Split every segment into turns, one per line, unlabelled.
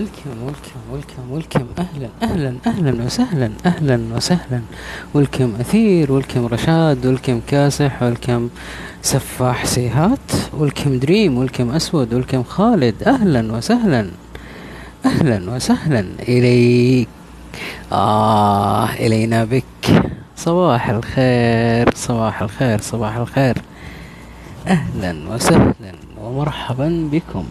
ولكم ولكم ولكم ولكم أهلا أهلا أهلا وسهلا أهلا وسهلا. ولكم أثير ولكم رشاد ولكم كاسح ولكم سفاح سيهات ولكم دريم ولكم أسود ولكم خالد. أهلا وسهلا أهلا وسهلا. إليك آه إلينا بك. صباح الخير صباح الخير صباح الخير. أهلا وسهلا ومرحبا بكم.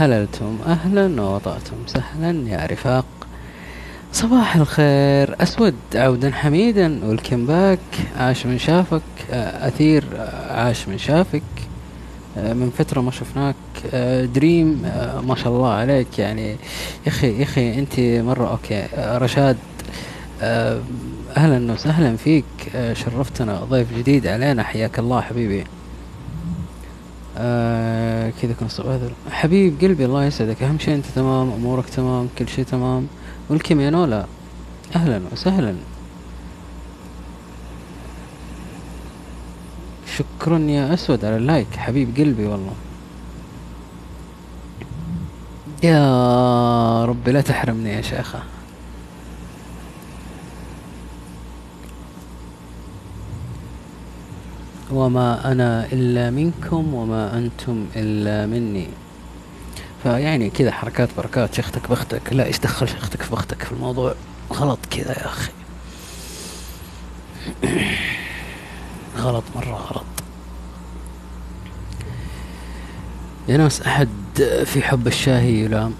حللتم أهلا ووطأتم. سهلا يا رفاق. صباح الخير أسود عودا حميدا و welcome back. عاش من شافك. أثير عاش من شافك. من فترة ما شفناك. دريم ما شاء الله عليك. يعني يا أخي أنت مرة okay. رشاد أهلا وسهلا فيك. شرفتنا ضيف جديد علينا. حياك الله حبيبي. آه كذا كنت هذا حبيب قلبي الله يسعدك. أهم شيء أنت تمام أمورك تمام كل شيء تمام. والكم يا نولا أهلا وسهلا. شكرا يا أسود على اللايك. حبيب قلبي والله. يا ربي لا تحرمني يا شيخة. وما أنا إلا منكم وما أنتم إلا مني. فيعني كذا حركات بركات شختك بختك. لا إيش دخل شختك في بختك في الموضوع؟ غلط كذا يا أخي. غلط مرة غلط. يا ناس أحد في حب الشاهي يلام؟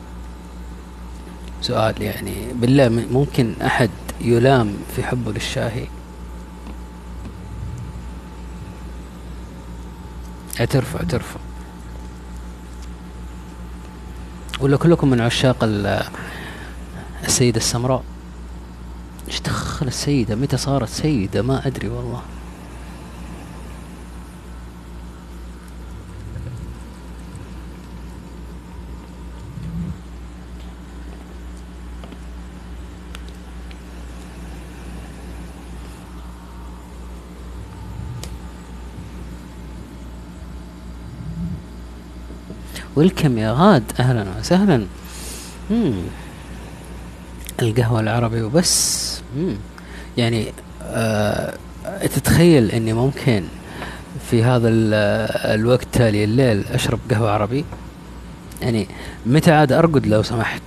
سؤال يعني بالله ممكن أحد يلام في حبه للشاهي؟ اعترفوا اعترفوا. ولا كلكم من عشاق السيدة السمراء؟ إيش دخل السيدة؟ متى صارت سيدة؟ ما أدري والله. ويلكم يا غاد أهلا وسهلا. مم. القهوة العربي وبس. مم. يعني آه تتخيل إني ممكن في هذا الوقت تالي الليل أشرب قهوة عربي؟ يعني متى عاد أرقد لو سمحت؟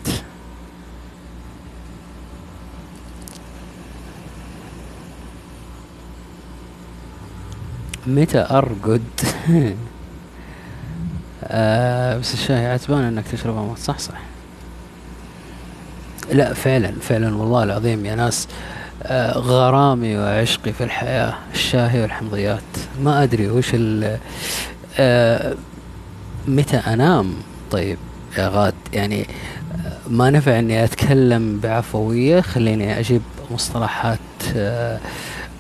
متى أرقد؟ آه بس الشاي عتبان إنك تشربها ما صح صح. لا فعلا فعلا والله العظيم يا ناس. آه غرامي وعشقي في الحياة الشاهي والحمضيات. ما أدري وش ال آه متى أنام. طيب يا غاد يعني ما نفع إني أتكلم بعفوية خليني أجيب مصطلحات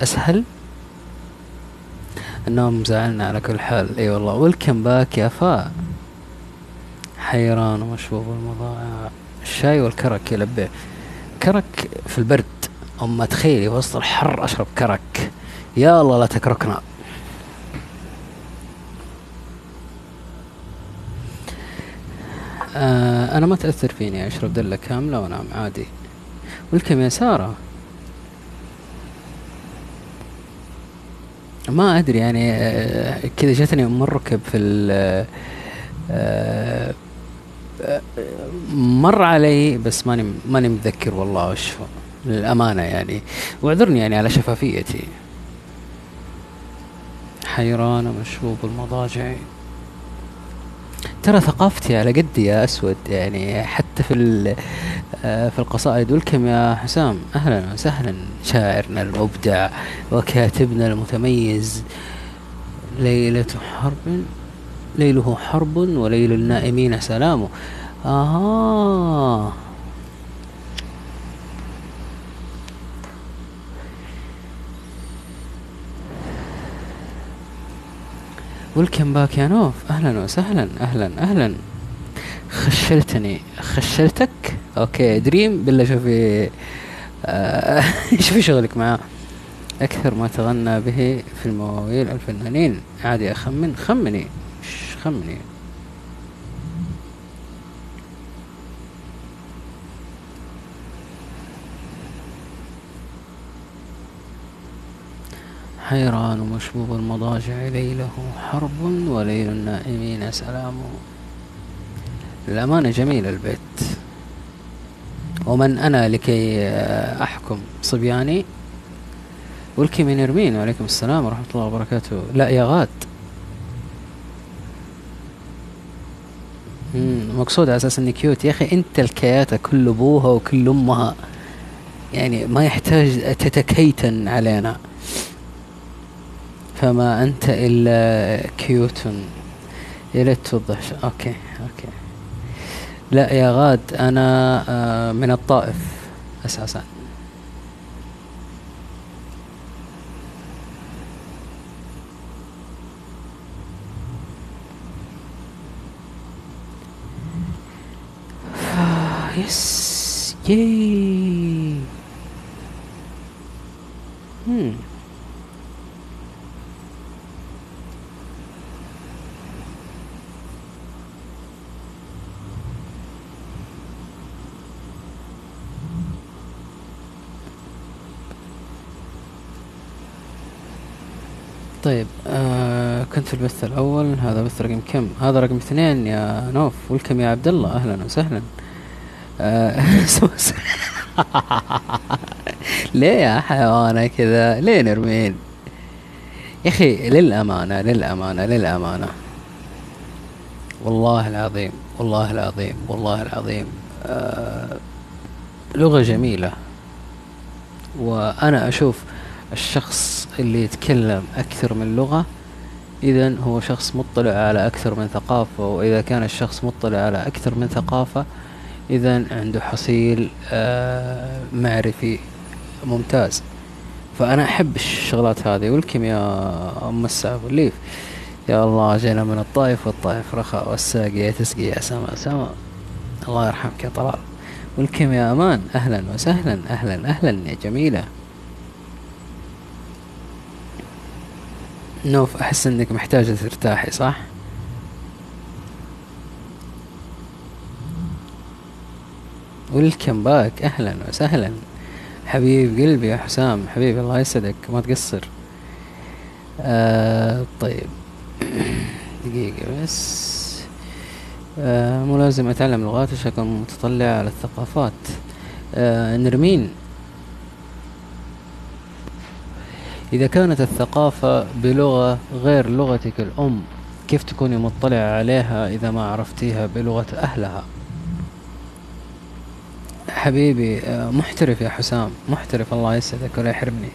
أسهل. النوم زعلنا على كل حال. إي والله. و welcome back يا فا. حيران ومشبوب المضايع الشاي والكرك يلبي كرك في البرد. اما تخيلي وسط الحر أشرب كرك. يا الله لا تكركنا. آه أنا ما تأثر فيني أشرب دلة كاملة وأنام عادي. والكم يا سارة. ما أدري يعني آه، كذا جتني ام الركب في ال آه، مر علي بس ماني ماني متذكر والله وش للأمانة يعني. واعذرني يعني على شفافيتي. حيران مشروب المضاجع. ترى ثقافتي على قدي يا أسود يعني حتى في آه، في القصائد والكم يا حسام أهلا وسهلا شاعرنا المبدع وكاتبنا المتميز. ليلة حرب ليله حرب وليل النائمين سلام. آه ولكم باك يا نوف أهلا وسهلا أهلا أهلا خشلتني خشلتك okay دريم بالله شوفي شوفي شغلك معاه. أكثر ما تغنى به في المواويل الفنانين عادي اخمن خمني. خمني. حيران ومشبوب المضاجع ليله حرب وليل النائمين سلام. الأمانة جميل البيت. ومن أنا لكي أحكم صبياني؟ ولكي من يرمين وعليكم السلام ورحمة الله وبركاته. لا يا غاد. مقصود على أساس إني كيوت. يا أخي أنت الكياتة كل أبوها وكل أمها. يعني ما يحتاج تتكيتن علينا. فما أنت إلا cute يا ليت توضح okay okay لا يا غاد أنا آه، من الطائف أساسا Yes. Yay. Hmm. طيب آه كنت في البث الأول هذا بث رقم كم؟ هذا رقم اثنين يا نوف ولكم يا عبد الله أهلا وسهلا. آه، ليه يا حيوانة كذا؟ ليه نرمين؟ يا أخي للأمانة للأمانة للأمانة. والله العظيم والله العظيم والله العظيم. آه لغة جميلة. وأنا أشوف الشخص اللي يتكلم أكثر من لغة إذا هو شخص مطلع على أكثر من ثقافة وإذا كان الشخص مطلع على أكثر من ثقافة إذا عنده حصيل آه معرفي ممتاز. فأنا أحب الشغلات هذه والكم يا أم السعف والليف يا الله جينا من الطائف والطائف رخاء والساقية تسقي يا سما. سما الله يرحمك يا طلال. والكم يا أمان أهلا وسهلا أهلا أهلا يا جميلة. نوف أحس أنك محتاجة ترتاحي صح؟ ويلكم باك أهلا وسهلا. حبيب قلبي يا حسام حبيبي الله يسعدك ما تقصر. آه طيب. دقيقة بس. آه مو لازم أتعلم لغات عشان متطلع على الثقافات. آه نرمين. إذا كانت الثقافة بلغة غير لغتك الأم كيف تكوني مطلعة عليها إذا ما عرفتيها بلغة أهلها؟ حبيبي آه، محترف يا حسام. محترف الله يسعدك ولا يحرمني.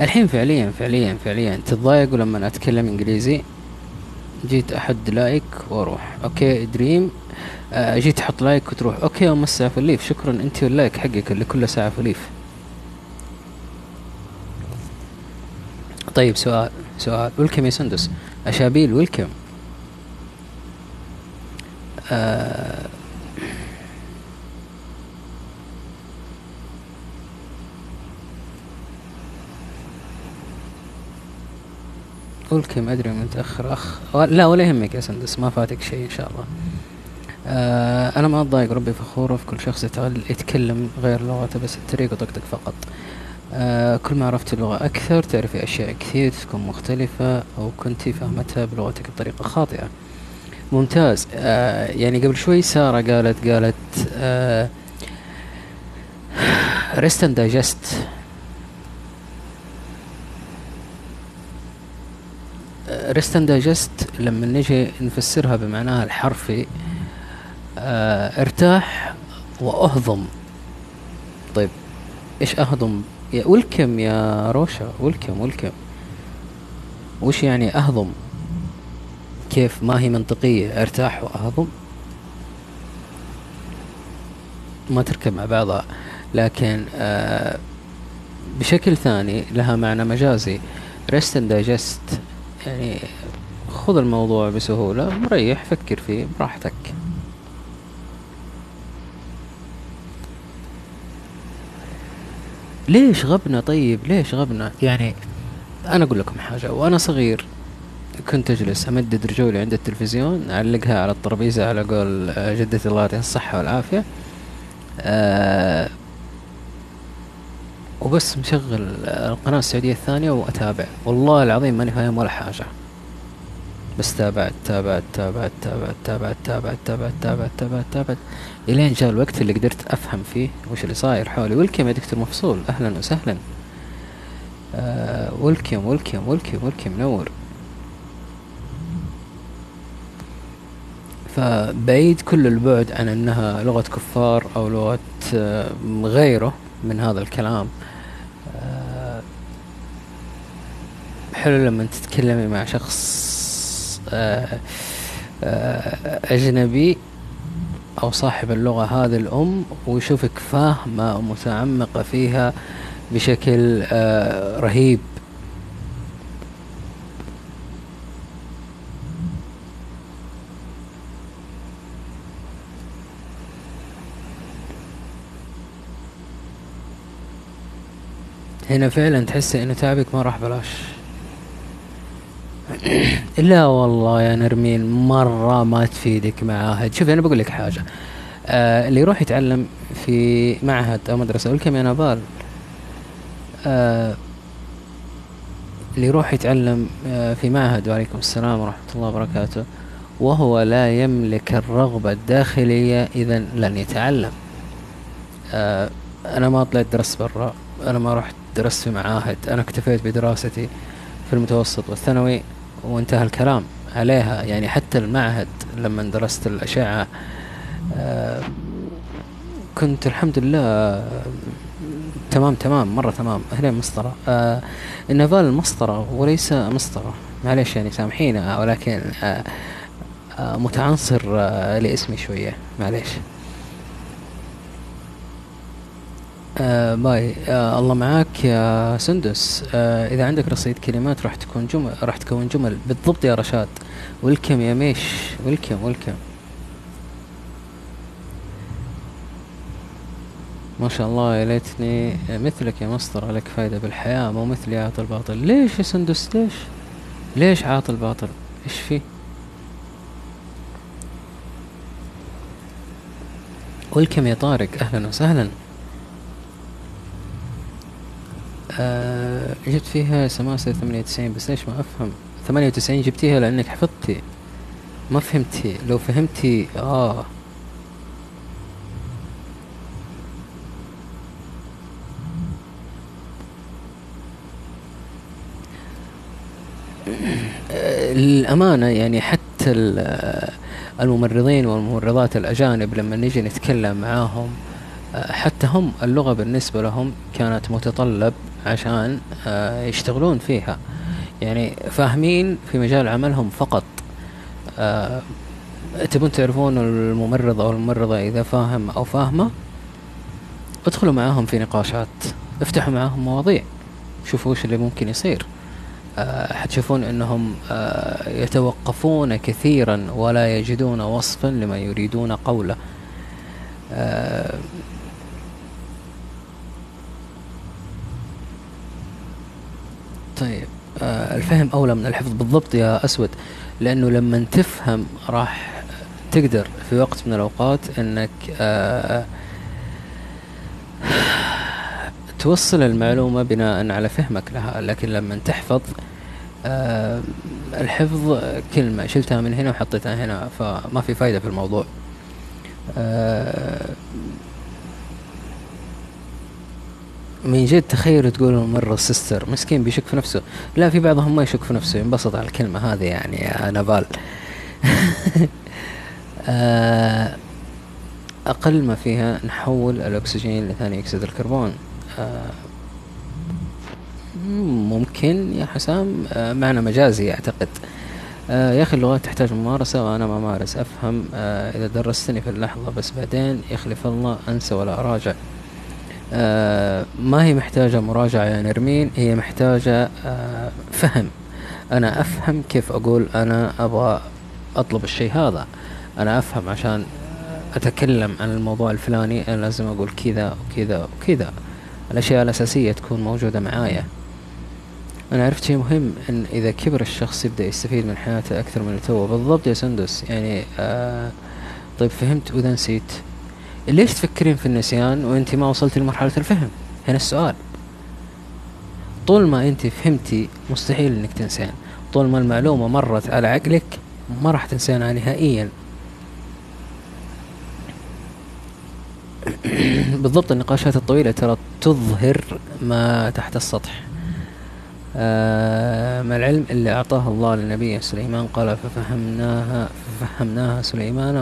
الحين فعليا فعليا فعليا. تتضايقوا لما أتكلم إنجليزي؟ جيت أحد like وأروح. okay دريم آه جيت أحط like وتروح okay ام الساعة فليف شكرا أنت وال like حقك اللي كله ساعة فليف طيب سؤال سؤال. ولكم يا سندس. أشابيل ولكم آه. قول كم أدري متأخر أخ. لا ولا يهمك يا سندس ما فاتك شيء إن شاء الله. آه أنا ما أتضايق ربي فخور في كل شخص يتكلم غير لغته بس الطريقة طقطق فقط. آه كل ما عرفت اللغة أكثر تعرفي أشياء كثير تكون مختلفة أو كنتي فهمتها بلغتك بطريقة خاطئة. ممتاز. آه يعني قبل شوي سارة قالت قالت rest and digest rest and digest لما نجي نفسرها بمعناها الحرفي آه ارتاح وأهضم. طيب إيش أهضم؟ يا ولكم يا روشا ولكم ولكم وش يعني أهضم؟ كيف؟ ما هي منطقية. ارتاح وأهضم. ما تركب مع بعضها. لكن آه بشكل ثاني لها معنى مجازي. Rest and digest. يعني خذ الموضوع بسهولة مريح فكر فيه براحتك. ليش غبنا طيب؟ ليش غبنا؟ يعني أنا أقول لكم حاجة وأنا صغير كنت أجلس أمدد رجولي عند التلفزيون أعلقها على الترابيزة على قول جدتي الله يعطيها الصحة والعافية. آه وبس مشغل القناة السعودية الثانية وأتابع. والله العظيم ماني فاهم ولا حاجة. بس تابعت تابعت تابعت تابعت تابعت تابعت تابعت تابعت تابعت تابعت. الين جاء الوقت اللي قدرت أفهم فيه وش اللي صاير حولي. ولكم يا دكتور مفصول. أهلا وسهلا. آه ولكم ولكم ولكم ولكم نور. فبعيد كل البعد عن أنها لغة كفار أو لغة آه غيره من هذا الكلام. آه حلو لما تتكلمي مع شخص أجنبي أو صاحب اللغة هذه الأم ويشوفك فاهمة ومتعمقة فيها بشكل آه رهيب. هنا فعلا تحس إنه تعبك ما راح بلاش. لا والله يا نرمين مرة ما تفيدك معاهد شوف أنا بقول لك حاجة. آه اللي يروح يتعلم في معهد أو مدرسة والكم يا نبال آه اللي يروح يتعلم آه في معهد وعليكم السلام ورحمة الله وبركاته وهو لا يملك الرغبة الداخلية إذا لن يتعلم. آه أنا ما طلعت درست برا أنا ما رحت درست في معاهد أنا اكتفيت بدراستي في المتوسط والثانوي. وانتهى الكلام. عليها يعني حتى المعهد لما درست الأشعة آه كنت الحمد لله آه تمام تمام مرة تمام. هنا مسطرة. آه النفال المسطرة وليس مسطرة. معلش يعني سامحينا ولكن آه آه متعنصر آه لاسمي شوية. معلش آه باي. آه الله معاك يا سندس. آه إذا عندك رصيد كلمات راح تكون جمل راح تكون جمل. بالضبط يا رشاد. ولكم يا ميش. ولكم ولكم ما شاء الله يا ليتني مثلك يا مسطر لك فايدة بالحياة مو مثلي عاطل باطل. ليش يا سندس؟ ليش؟ ليش عاطل باطل؟ إيش فيه ولكم يا طارق. أهلا وسهلا. آه جبت فيها سماسة ثمانية وتسعين بس ليش ما أفهم؟ ثمانية وتسعين جبتيها لأنك حفظتي. ما فهمتي. لو فهمتي آه. الأمانة يعني حتى الممرضين والممرضات الأجانب لما نيجي نتكلم معاهم حتى هم اللغة بالنسبة لهم كانت متطلب. عشان يشتغلون فيها. يعني فاهمين في مجال عملهم فقط. تبون تعرفون الممرض أو الممرضة إذا فاهم أو فاهمة ادخلوا معاهم في نقاشات افتحوا معاهم مواضيع شوفوا وش اللي ممكن يصير. أه حتشوفون إنهم يتوقفون كثيرا ولا يجدون وصفا لما يريدون قوله. طيب آه الفهم أولى من الحفظ بالضبط يا أسود لأنه لما تفهم راح تقدر في وقت من الأوقات أنك آه توصل المعلومة بناء على فهمك لها لكن لما تحفظ آه الحفظ كلمة شلتها من هنا وحطيتها هنا فما في فايدة في الموضوع. آه من جد تخيلوا تقولوا مرة السيستر مسكين بيشك في نفسه. لا في بعضهم ما يشك في نفسه ينبسط على الكلمة هذه يعني يا نبال آه، أقل ما فيها نحول الأكسجين لثاني أكسيد الكربون. آه، ممكن يا حسام. آه، معنى مجازي أعتقد. يا أخي اللغات تحتاج ممارسة وأنا ما أمارس. أفهم. إذا درستني في اللحظة بس بعدين يخلف الله أنسى ولا أراجع. آه ما هي محتاجة مراجعة يا نرمين؟ هي محتاجة آه فهم. أنا أفهم كيف أقول أنا أبغى أطلب الشيء هذا. أنا أفهم عشان أتكلم عن الموضوع الفلاني أنا لازم أقول كذا وكذا وكذا. الأشياء الأساسية تكون موجودة معايا. أنا عرفت شيء مهم إن إذا كبر الشخص يبدأ يستفيد من حياته أكثر من تو بالضبط يا سندس يعني آه طيب فهمت وإذا نسيت ليش تفكرين في النسيان وانت ما وصلتي لمرحلة الفهم؟ هنا السؤال. طول ما انت فهمتي مستحيل انك تنسين. طول ما المعلومة مرت على عقلك ما راح تنسينها نهائيا. بالضبط النقاشات الطويلة ترى تظهر ما تحت السطح. آه ما العلم اللي أعطاه الله لنبيه سليمان. قال ففهمناها ففهمناها سليمان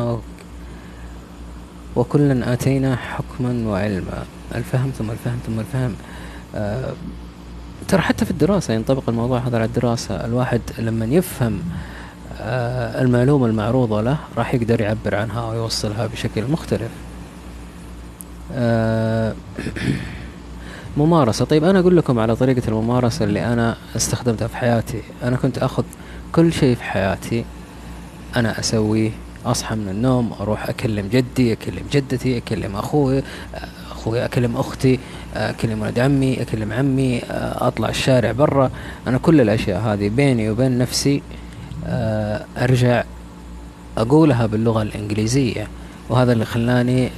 وكلا آتينا حكما وعلما. الفهم ثم الفهم ثم الفهم. آه ترى حتى في الدراسة ينطبق الموضوع هذا على الدراسة. الواحد لما يفهم آه المعلومة المعروضة له راح يقدر يعبر عنها ويوصلها بشكل مختلف. آه ممارسة. طيب أنا أقول لكم على طريقة الممارسة اللي أنا استخدمتها في حياتي. أنا كنت أخذ كل شيء في حياتي أنا أسويه أصحى من النوم أروح أكلم جدي أكلم جدتي أكلم أخوي أخوي أكلم أختي أكلم ولد عمي أكلم عمي أطلع الشارع برا. أنا كل الأشياء هذه بيني وبين نفسي أرجع أقولها باللغة الإنجليزية. وهذا اللي خلاني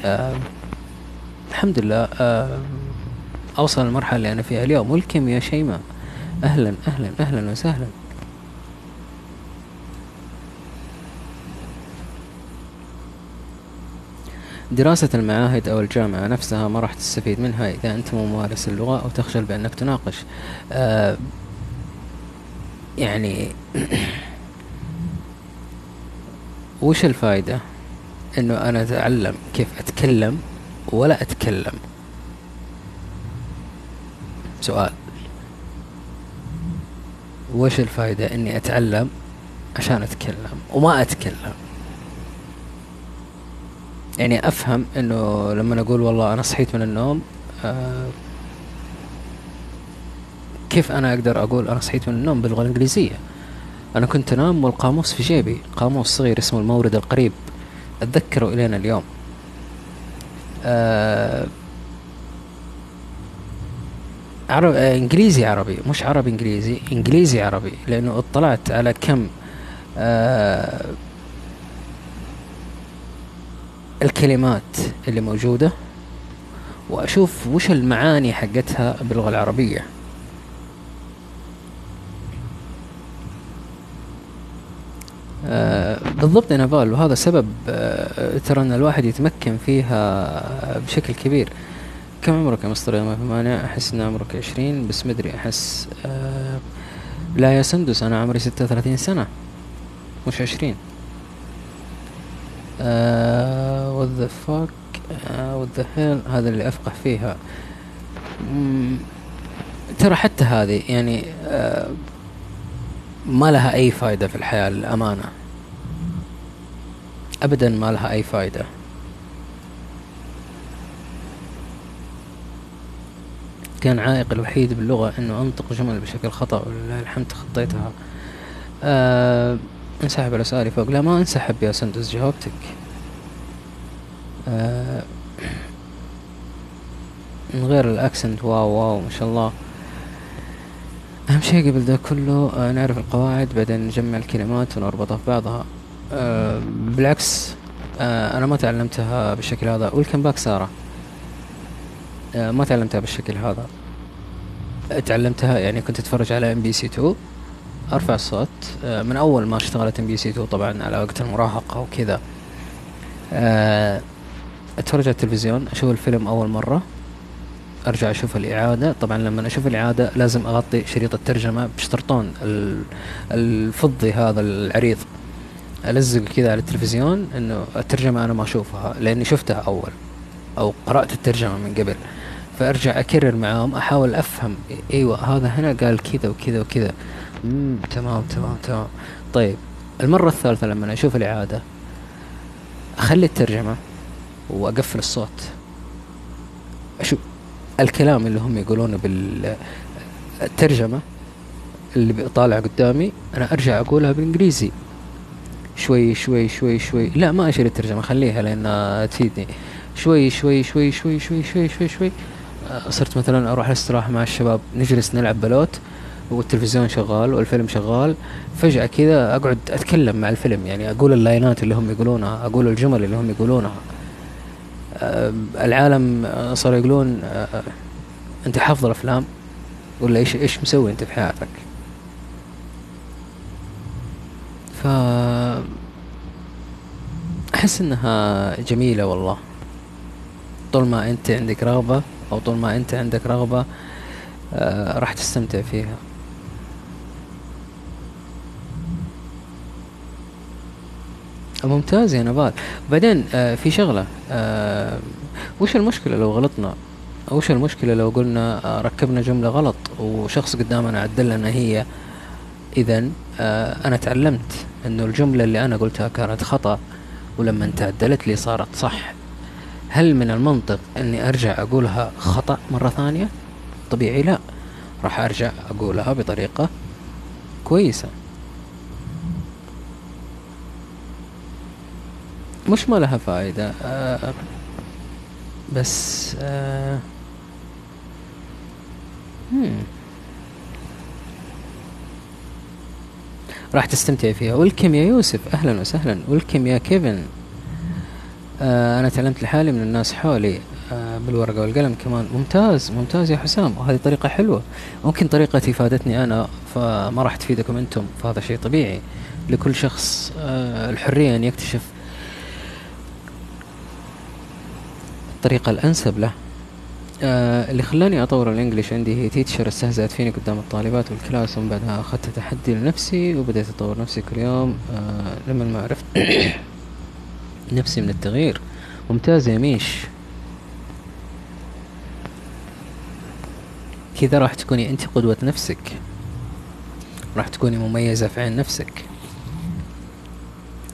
الحمد لله أوصل المرحله اللي أنا فيها اليوم. والكيمياء شيماء أهلا أهلا أهلا وسهلا. دراسة المعاهد أو الجامعة نفسها ما راح تستفيد منها إذا أنت ممارس اللغة أو تخجل بأنك تناقش. آه يعني وش الفائدة إنه أنا أتعلم كيف أتكلم ولا أتكلم. سؤال. وش الفائدة إني أتعلم عشان أتكلم وما أتكلم؟ يعني أفهم إنه لما أقول والله أنا صحيت من النوم آه كيف أنا أقدر أقول أنا صحيت من النوم باللغة الإنجليزية؟ أنا كنت أنام والقاموس في جيبي قاموس صغير اسمه المورد القريب أتذكره إلينا اليوم. آه عرب آه إنجليزي عربي مش عربي إنجليزي إنجليزي عربي لأنه اطلعت على كم آه الكلمات اللي موجودة وأشوف وش المعاني حقتها باللغة العربية. آه بالضبط يا نافال وهذا سبب آه ترى إن الواحد يتمكن فيها بشكل كبير. كم عمرك يا مستر ما في مانع أحس إن عمرك عشرين بس مدري أحس آه لا يا سندس أنا عمري ستة وثلاثين سنة مش عشرين. آه، what the fuck آه، what the hell هذا اللي أفقه فيها. ترى حتى هذه يعني آه، ما لها أي فائدة في الحياة للأمانة. أبدا ما لها أي فائدة كان عائق الوحيد باللغة أنه أنطق جمل بشكل خطأ والحمد تخطيتها. أه انسحب على سؤالي فوق. لا ما انسحب يا سندس جاوبتك. آه من غير ال accent wow wow ما شاء الله. اهم شيء قبل ده كله آه نعرف القواعد بعدين نجمع الكلمات ونربطها في بعضها آه بالعكس أنا ما تعلمتها بالشكل هذا. welcome back سارة. آه ما تعلمتها بالشكل هذا. تعلمتها يعني كنت أتفرج على إم بي سي 2 أرفع الصوت. آه، من أول ما اشتغلت ام بي سي 2 طبعا على وقت المراهقة وكذا. آه، أتفرج على التلفزيون أشوف الفيلم أول مرة أرجع أشوف الإعادة. طبعا لما أشوف الإعادة لازم أغطي شريط الترجمة بشطرطون الفضي هذا العريض. ألزق كذا على التلفزيون إنه الترجمة أنا ما أشوفها لأني شفتها أول أو قرأت الترجمة من قبل. فأرجع أكرر معاهم أحاول أفهم أيوه هذا هنا قال كذا وكذا وكذا. امم تمام تمام تمام. طيب المرة الثالثة لما أشوف الإعادة أخلي الترجمة وأقفل الصوت. أشوف الكلام اللي هم يقولونه بالترجمة اللي طالع قدامي أنا أرجع أقولها بالإنجليزي. شوي شوي شوي شوي. لا ما أشيل الترجمة خليها لأنها تفيدني. شوي شوي شوي شوي شوي شوي شوي, شوي. أه، صرت مثلا أروح الاستراحة مع الشباب نجلس نلعب بلوت. والتلفزيون شغال والفيلم شغال فجأة كذا أقعد أتكلم مع الفيلم. يعني أقول اللاينات اللي هم يقولونها أقول الجمل اللي هم يقولونها. العالم صاروا يقولون آه أنت حافظ الأفلام؟ ولا إيش إيش مسوي أنت في حياتك؟ ف أحس إنها جميلة والله. طول ما أنت عندك رغبة أو طول ما أنت عندك رغبة راح تستمتع فيها. ممتاز يا نبال بعدين آه في شغلة آه وش المشكلة لو غلطنا؟ وش المشكلة لو قلنا آه ركبنا جملة غلط وشخص قدامنا عدل لنا هي؟ اذا آه أنا تعلمت إنه الجملة اللي أنا قلتها كانت خطأ ولما تعدلت لي صارت صح. هل من المنطق إني أرجع أقولها خطأ مرة ثانية؟ طبيعي لا. راح أرجع أقولها بطريقة كويسة. مش ما لها فائدة آه بس آه راح تستمتع فيها. welcome يا يوسف أهلا وسهلا. welcome يا كيفن. آه أنا تعلمت لحالي من الناس حولي آه بالورقة والقلم كمان. ممتاز ممتاز يا حسام. وهذه طريقة حلوة. ممكن طريقتي فادتني أنا فما راح تفيدكم أنتم فهذا شيء طبيعي. لكل شخص آه الحرية أن يكتشف الطريقة الأنسب له. آه اللي خلاني أطور ال English عندي هي teacher استهزأت فيني قدام الطالبات وال class ومن بعدها أخذت تحدي لنفسي وبديت أطور نفسي كل يوم. آه لما ما عرفت نفسي من التغيير. ممتاز يا ميش. كذا راح تكوني أنت قدوة نفسك. راح تكوني مميزة في عين نفسك.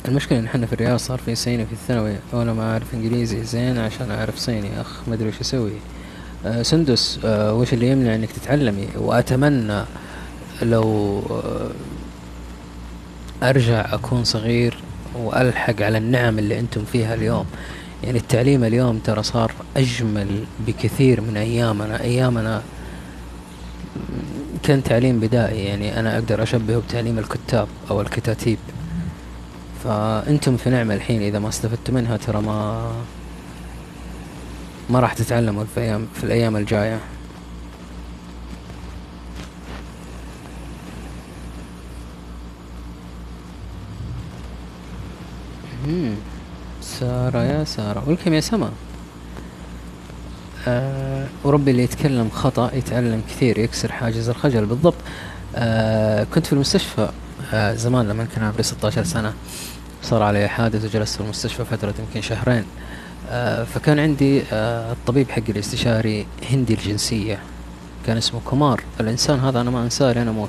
المشكلة إن إحنا في الرياض صار في صيني في الثانوي وأنا ما أعرف إنجليزي زين عشان أعرف صيني أخ ما أدري وش أسوي آه سندس آه وش اللي يمنع إنك تتعلمي؟ وأتمنى لو آه أرجع أكون صغير وألحق على النعم اللي أنتم فيها اليوم. يعني التعليم اليوم ترى صار أجمل بكثير من أيامنا. أيامنا كان تعليم بدائي يعني أنا أقدر أشبهه بتعليم الكتاب أو الكتاتيب. فأنتم في نعمة الحين إذا ما استفدتوا منها ترى ما ما راح تتعلموا في الأيام في الأيام الجاية. سارة يا سارة. ولكم يا سما. آه وربي اللي يتكلم خطأ يتعلم كثير يكسر حاجز الخجل. بالضبط. آه كنت في المستشفى آه زمان لما كان عمري 16 سنة. صار علي حادث وجلست في المستشفى فترة يمكن شهرين. آه فكان عندي آه الطبيب حقي الاستشاري هندي الجنسية كان اسمه كمار. الإنسان هذا أنا ما أنساه لين أموت.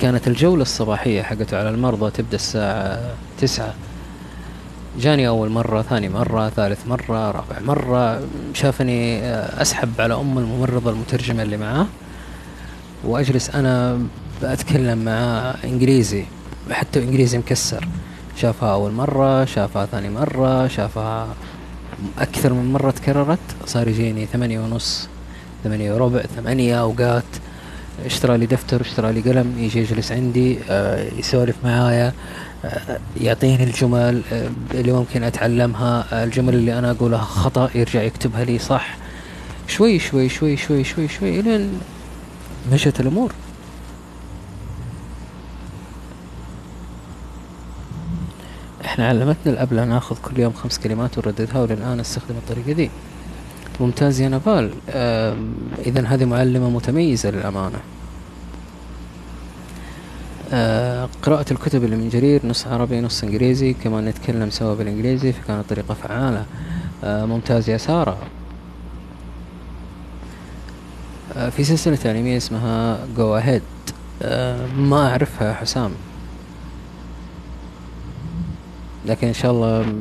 كانت الجولة الصباحية حقته على المرضى تبدأ الساعة تسعة. جاني أول مرة ثاني مرة ثالث مرة رابع مرة. شافني آه، أسحب على أم الممرضة المترجمة اللي معاه وأجلس أنا بأتكلم معاه إنجليزي حتى إنجليزي مكسر. شافها أول مرة شافها ثاني مرة شافها أكثر من مرة تكررت. صار يجيني ثمانية ونص ثمانية وربع ثمانية أوقات. اشترى لي دفتر اشترى لي قلم يجي يجلس عندي آه، يسولف معايا آه، يعطيني الجمل آه، اللي ممكن أتعلمها. الجمل اللي أنا أقولها خطأ يرجع يكتبها لي. صح. شوي شوي شوي شوي شوي شوي لين مشت الأمور. إحنا علمتنا الابلة نأخذ كل يوم خمس كلمات ونرددها وللآن استخدم الطريقة دي. ممتاز يا نفال اذا هذه معلمة متميزة للأمانة. آه قراءة الكتب اللي من جرير نص عربي نص إنجليزي كمان نتكلم سوا بالإنجليزي فكانت طريقة فعالة. آه ممتاز يا سارة. آه في سلسلة تعليمية اسمها جو اهيد آه ما أعرفها حسام. لكن إن شاء الله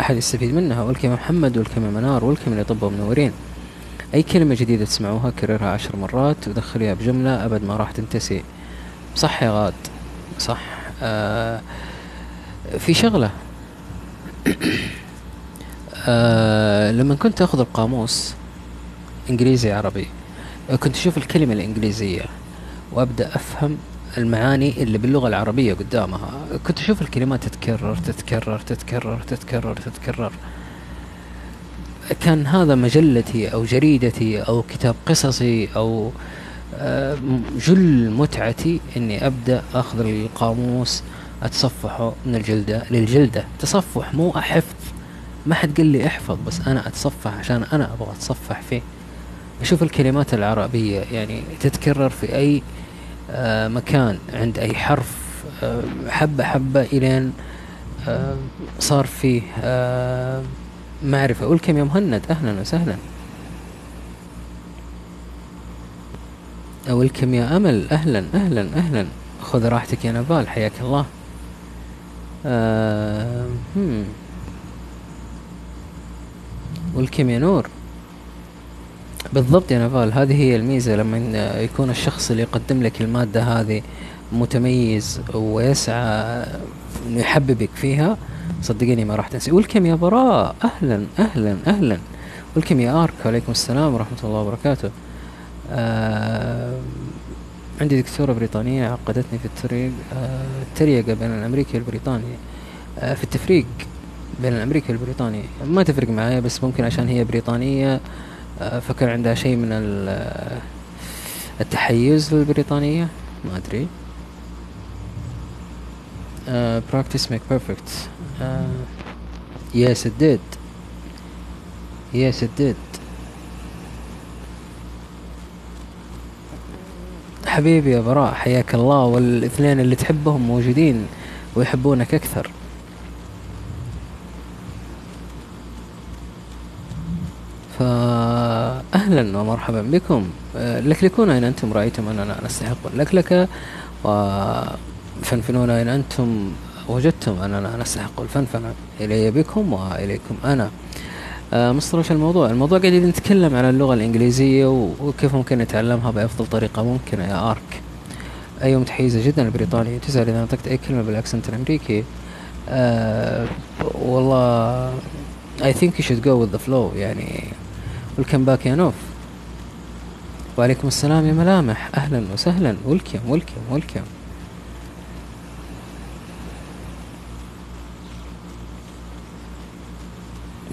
أحد يستفيد منها. والكلمة محمد والكلمة منار والكلمة اللي طبوا منورين. أي كلمة جديدة تسمعوها كررها عشر مرات. ودخليها بجملة. أبد ما راح تنتسي. صح يا غاد. صح. آه في شغلة. آه لما كنت أخذ القاموس إنجليزي عربي كنت أشوف الكلمة الإنجليزية وأبدأ أفهم المعاني اللي باللغة العربية قدامها. كنت أشوف الكلمات تتكرر تتكرر تتكرر تتكرر تتكرر. كان هذا مجلتي أو جريدتي أو كتاب قصصي أو آه، جل متعتي إني أبدأ أخذ القاموس أتصفحه من الجلدة للجلدة. تصفح مو أحفظ. ما حد قال لي احفظ بس أنا أتصفح عشان أنا أبغى أتصفح فيه. أشوف الكلمات العربية يعني تتكرر في آه، مكان عند أي حرف آه، حبة حبة إلين صار فيه معرفة. ولكم يا مهند أهلا وسهلا. ولكم يا أمل. أهلا أهلا أهلا. خذ راحتك يا نبال. حياك الله. آه ولكم يا نور. بالضبط يا نفال هذه هي الميزة لما يكون الشخص اللي يقدم لك المادة هذه متميز ويسعى إنه يحببك فيها صدقيني ما راح تنسي. ولكم يا براء أهلا أهلا أهلا. ولكم يا آرك عليكم السلام ورحمة الله وبركاته. آه عندي دكتورة بريطانية عقدتني في الطريق آه التريقة بين الأمريكي والبريطاني. آه في التفريق بين الأمريكي والبريطاني. ما تفرق معايا بس ممكن عشان هي بريطانية. آه فكان عندها شيء من التحيز للبريطانية؟ ما أدري. uh, practice make perfect. uh, yes it did. Yes it did. حبيبي يا براء حياك الله والإثنين اللي تحبهم موجودين ويحبونك أكثر. فأهلا ومرحبا بكم. لكلكون أين أنتم؟ رأيتم أننا نستحق اللكلكة وفنفنون أين أنتم؟ وجدتم أننا نستحق الفنفنة. إلي بكم وإليكم أنا. آه مصطلح الموضوع. الموضوع قاعدين نتكلم عن اللغة الإنجليزية وكيف ممكن نتعلمها بأفضل طريقة؟ ممكنة يا آرك. أيوة متحيزة جدا البريطانية تسأل إذا نطقت أي كلمة بالأكسنت الأمريكي. آه والله I think you should go with the flow. يعني welcome back يا نوف وعليكم السلام يا ملامح أهلا وسهلا ولكم ولكم ولكم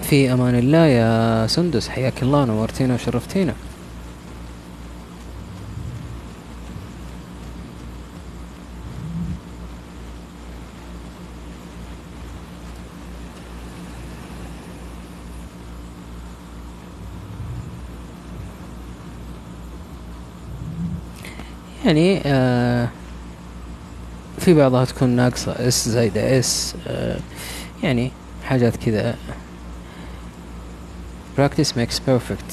في أمان الله يا سندس حياك الله نورتينا وشرفتينا يعني آه في بعضها تكون ناقصة s زايدة s آه يعني حاجات كذا. Practice makes perfect.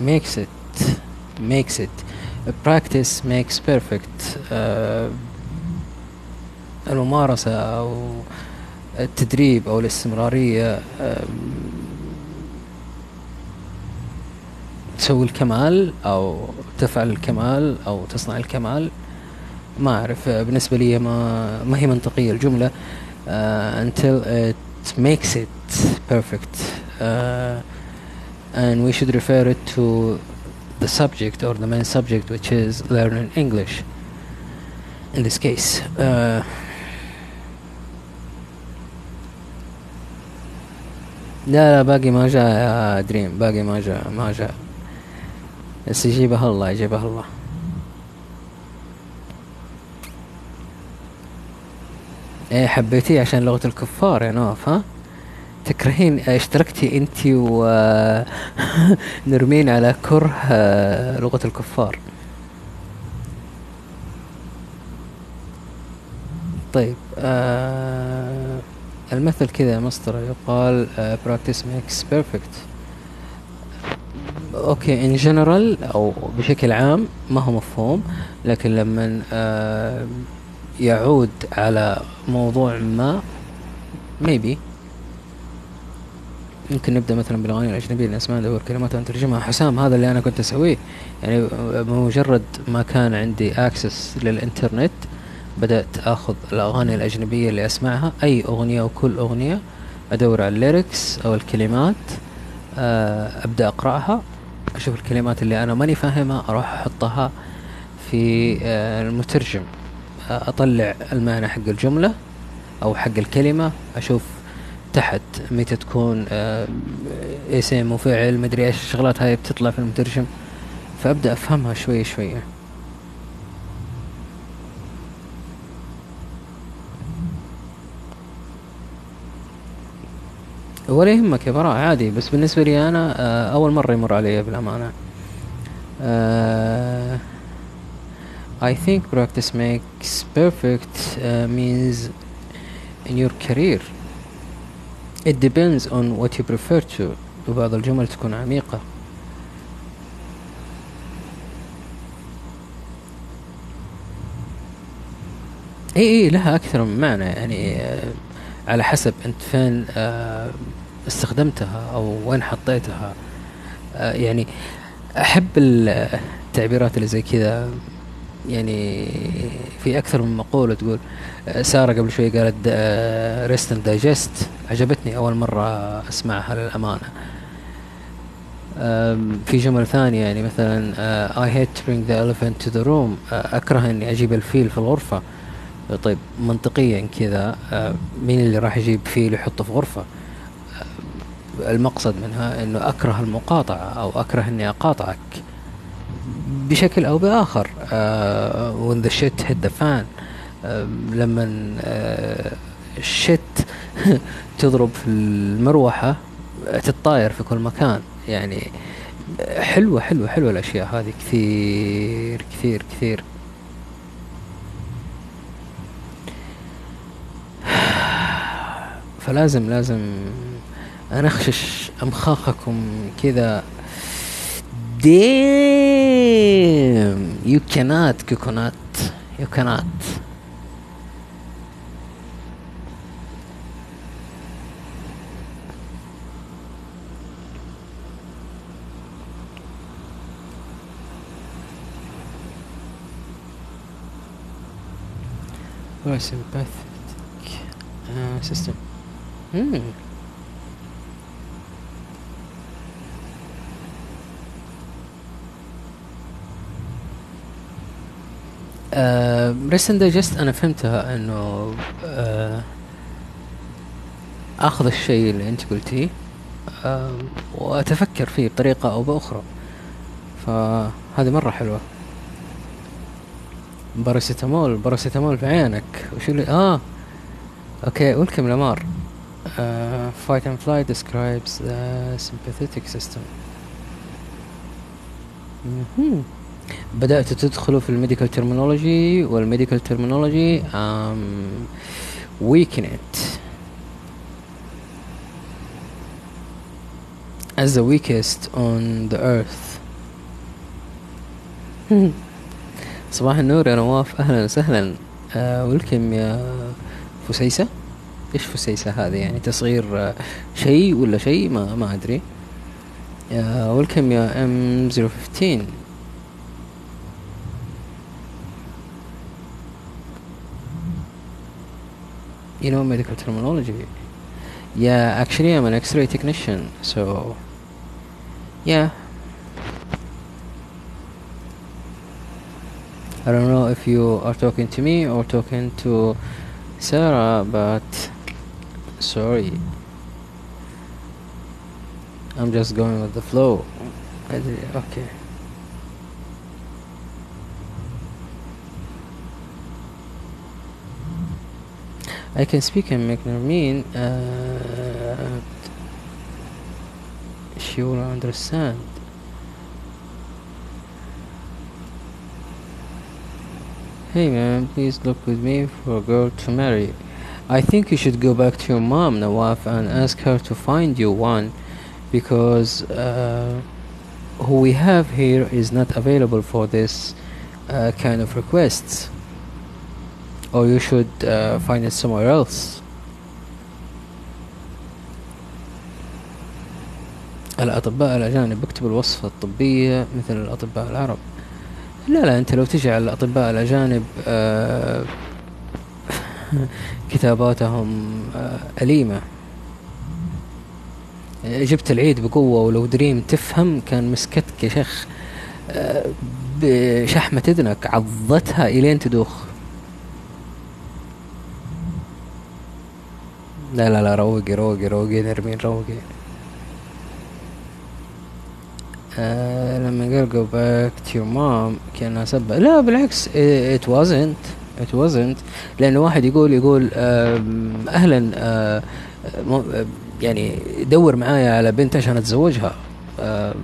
Makes it. Makes it. Practice makes perfect. uh, الممارسة أو التدريب أو الاستمرارية تسوي الكمال أو تفعل الكمال أو تصنع الكمال ما أعرف بالنسبة لي ما ما هي منطقية الجملة uh, until it makes it perfect uh, and we should refer it to the subject or the main subject which is learning English in this case uh, لا لا باقي ما جاء يا دريم باقي ما جاء ما جاء بس يجيبها الله يجيبها الله. إيه حبيتيه عشان لغة الكفار يا نوف ها؟ تكرهين اشتركتي أنت ونرمين على كره آه، لغة الكفار. طيب آه المثل كذا مسطرة يقال آه practice makes perfect. okay in general أو بشكل عام ما هو مفهوم لكن لما آه يعود على موضوع ما maybe. يمكن نبدأ مثلا بالأغاني الأجنبية الاسماء ندور كلمات ونترجمها حسام هذا اللي أنا كنت أسويه. يعني بمجرد ما كان عندي access للإنترنت بدأت آخذ الأغاني الأجنبية اللي أسمعها أي أغنية وكل أغنية أدور على ال lyrics أو الكلمات آه، أبدأ أقرأها. أشوف الكلمات اللي أنا ماني فاهمها أروح أحطها في آه، المترجم. آه، أطلع المعنى حق الجملة أو حق الكلمة أشوف تحت متى تكون آه اسم وفعل مدري إيش الشغلات هاي بتطلع في المترجم. فأبدأ أفهمها شوي شوية ولا يهمك يا براء عادي. بس بالنسبة لي أنا آه، أول مرة يمر علي بالأمانة. uh, I think practice makes perfect uh, means in your career. It depends on what you prefer to. وبعض الجمل تكون عميقة. اي اي لها أكثر من معنى. يعني على حسب أنت فين آه، استخدمتها أو وين حطيتها. آه، يعني أحب التعبيرات اللي زي كذا. يعني في أكثر من مقولة تقول سارة قبل شوي قالت rest and digest عجبتني أول مرة أسمعها للأمانة. في جمل ثانية يعني مثلا I hate to bring the elephant to the room. أكره إني أجيب الفيل في الغرفة. طيب منطقيا كذا آه، مين اللي راح يجيب فيل يحطه في غرفة؟ آه، المقصد منها إنه أكره المقاطعة أو أكره إني أقاطعك بشكل أو بآخر. uh, when the shit hit the fan. لما الشت تضرب في المروحة تتطاير في كل مكان. يعني حلوة حلوة حلوة الأشياء هذه. كثير كثير كثير. فلازم لازم أنخشش أمخاخكم كذا. ديم يو كانات كوكونات يو كانات sympathetic? Uh, system. Hmm. rest and digest أنا فهمتها إنه آه أخذ الشيء اللي أنت قلتيه آه وأتفكر فيه بطريقة أو بأخرى. فهذه مرة حلوة. باراسيتامول باراسيتامول في عينك. وشو اللي آه okay welcome لمار uh, fight and flight describes the sympathetic system. Mm-hmm. بدأت تدخلوا في ال medical terminology وال medical terminology um, weaken it. As the weakest on the earth. صباح النور يا نواف أهلا وسهلا. آه welcome يا فسيسة. إيش فسيسة هذه يعني تصغير آه، شيء ولا شيء ما ما ادري ويلكم يا ام 015 you know medical terminology yeah actually i'm an x-ray technician so yeah I don't know if you are talking to me or talking to Sarah but sorry. I'm just going with the flow. Okay. I can speak and make Nermeen uh, she will understand. Hey man, please look with me for a girl to marry I think you should go back to your mom, Nawaf, and ask her to find you one because uh, who we have here is not available for this uh, kind of requests. Or you should uh, find it somewhere else. الأطباء الأجانب اكتب الوصفة الطبية مثل الأطباء العرب لا لا أنت لو تجي على الأطباء الأجانب آه كتاباتهم آه، أليمة. جبت العيد بقوة ولو دريم تفهم كان مسكتك يا شيخ آه، بشحمة إذنك عضتها إلين تدوخ. لا لا لا روقي روقي روقي نرمين روقي. آه لما قال go back to your mom كأنها سبة. لا بالعكس it wasn't it wasn't. لأن واحد يقول يقول آه آه يعني دور معايا على بنت عشان أتزوجها. آه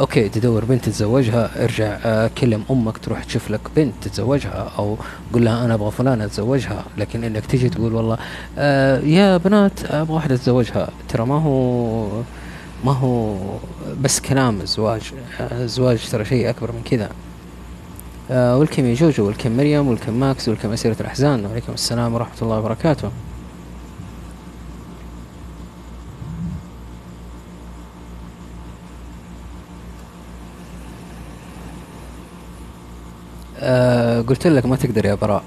أوكي تدور بنت تتزوجها ارجع آه كلم أمك تروح تشوف لك بنت تتزوجها أو قول لها أنا أبغى فلانه أتزوجها. لكن إنك تيجي تقول والله آه يا بنات أبغى واحدة أتزوجها. ترى ما هو ما هو بس كلام الزواج الزواج ترى شيء أكبر من كذا. آه ولكم يا جوجو ولكم مريم ولكم ماكس ولكم اسيره الأحزان. وعليكم السلام ورحمة الله وبركاته. آه قلت لك ما تقدر يا براء.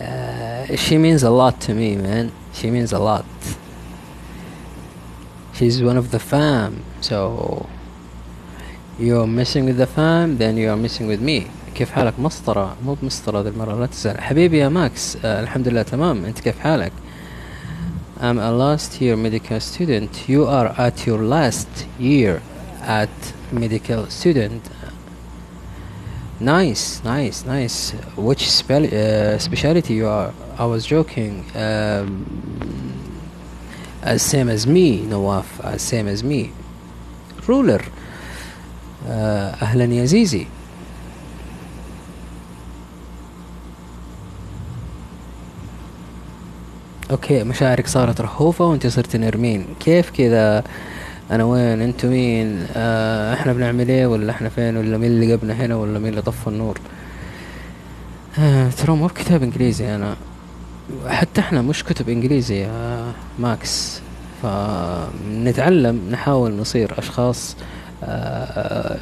uh, she means a lot to me man. She means a lot. She's one of the fam so you're missing with the fam then you're missing with me كيف حالك مسطرة مو بمسطرة ذي المرة لا تزعل حبيبي يا ماكس آه الحمد لله تمام انت كيف حالك I'm a last year medical student you are at your last year at medical student nice nice nice which spell uh, specialty you are I was joking um, as same as me Nawaf as same as me ruler uh, أهلا يا زيزي. أوكي مشاعرك صارت رهوفة وأنت صرت نرمين. كيف كذا؟ أنا وين؟ انتو مين؟ آه إحنا بنعمل إيه؟ ولا إحنا فين؟ ولا مين اللي جابنا هنا؟ ولا مين اللي طفى النور؟ آه ترى مو بكتاب إنجليزي أنا. حتى إحنا مش كتب إنجليزي يا ماكس. فنتعلم نحاول نصير أشخاص آه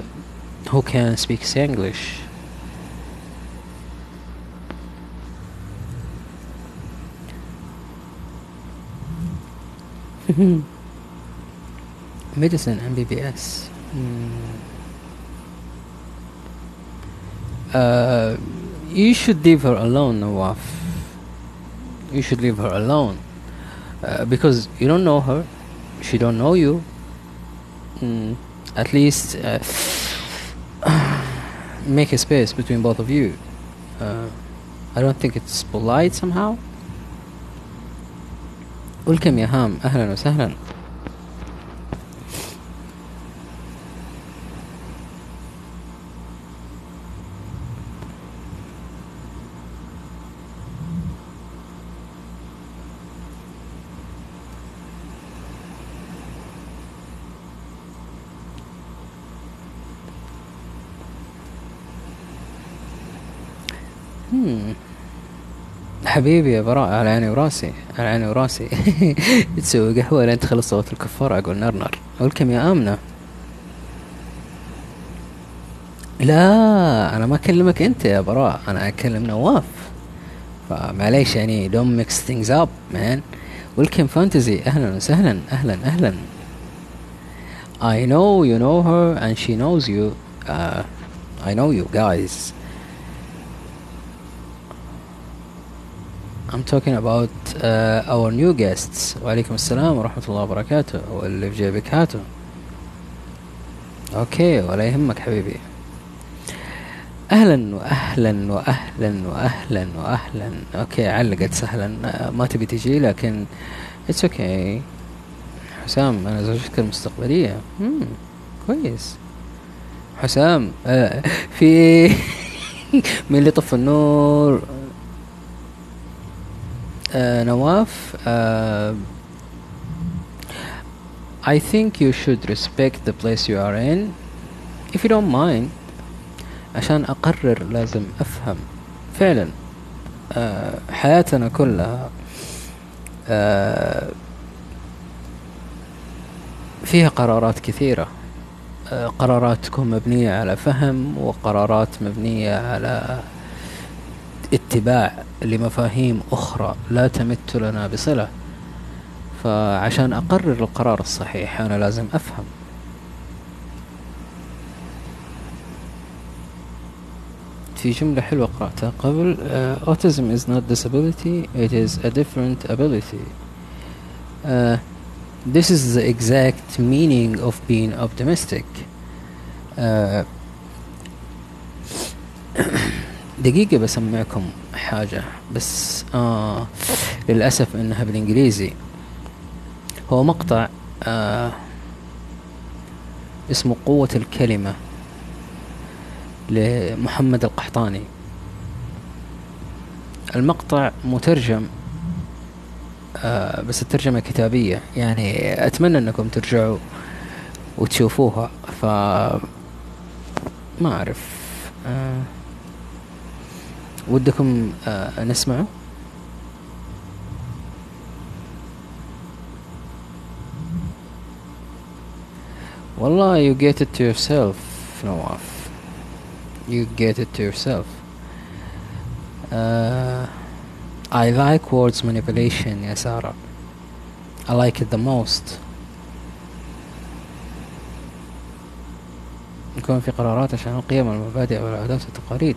who can speak English? Medicine MBBS mm. uh, you should leave her alone Nawaf. You should leave her alone. Uh, because you don't know her. She don't know you. Mm at least uh, make a space between both of you uh, I don't think it's polite somehow welcome يا هام أهلا وسهلا حبيبي يا براء على عيني وراسي على عيني وراسي. تسوي قهوة لين تخلص صوت الكفار أقول نرنر ولكم يا آمنة؟ لا أنا ما أكلمك أنت يا براء أنا أكلم نواف. فمعليش يعني don't mix things up man. Welcome fantasy أهلا وسهلا أهلا أهلا. I know you know her and she knows you. Uh, I know you guys. I'm talking about uh, our new guests. وعليكم السلام ورحمة الله وبركاته واللي في جيبك هاته okay ولا يهمك حبيبي أهلا واهلا واهلا واهلا واهلا okay علقت سهلا. ما تبي تجي لكن it's okay okay. حسام أنا زوجتك المستقبلية. مم. كويس. حسام آه في مين اللي طفى النور؟ Uh, Nawaf, uh, I think you should respect the place you are in. If you don't mind عشان أقرر لازم أفهم. فعلا uh, حياتنا كلها uh, فيها قرارات كثيرة. قرارات تكون مبنية على فهم وقرارات مبنية على اتباع لمفاهيم أخرى لا تمت لنا بصلة فعشان أقرر القرار الصحيح أنا لازم أفهم في جملة حلوة قرأتها قبل uh, autism is not disability it is a different ability uh, this is the exact meaning of being optimistic uh, دقيقة بسمعكم حاجة بس آه للأسف إنها بالإنجليزي. هو مقطع آه اسمه قوة الكلمة لمحمد القحطاني. المقطع مترجم آه بس الترجمة كتابية. يعني أتمنى أنكم ترجعوا وتشوفوها ف ما أعرف آه. ودكم آه نسمعه والله you get it to yourself نواف you get it to yourself uh, I like words manipulation يا سارة I like it the most يكون في قرارات عشان القيم والمبادئ والعادات والتقاليد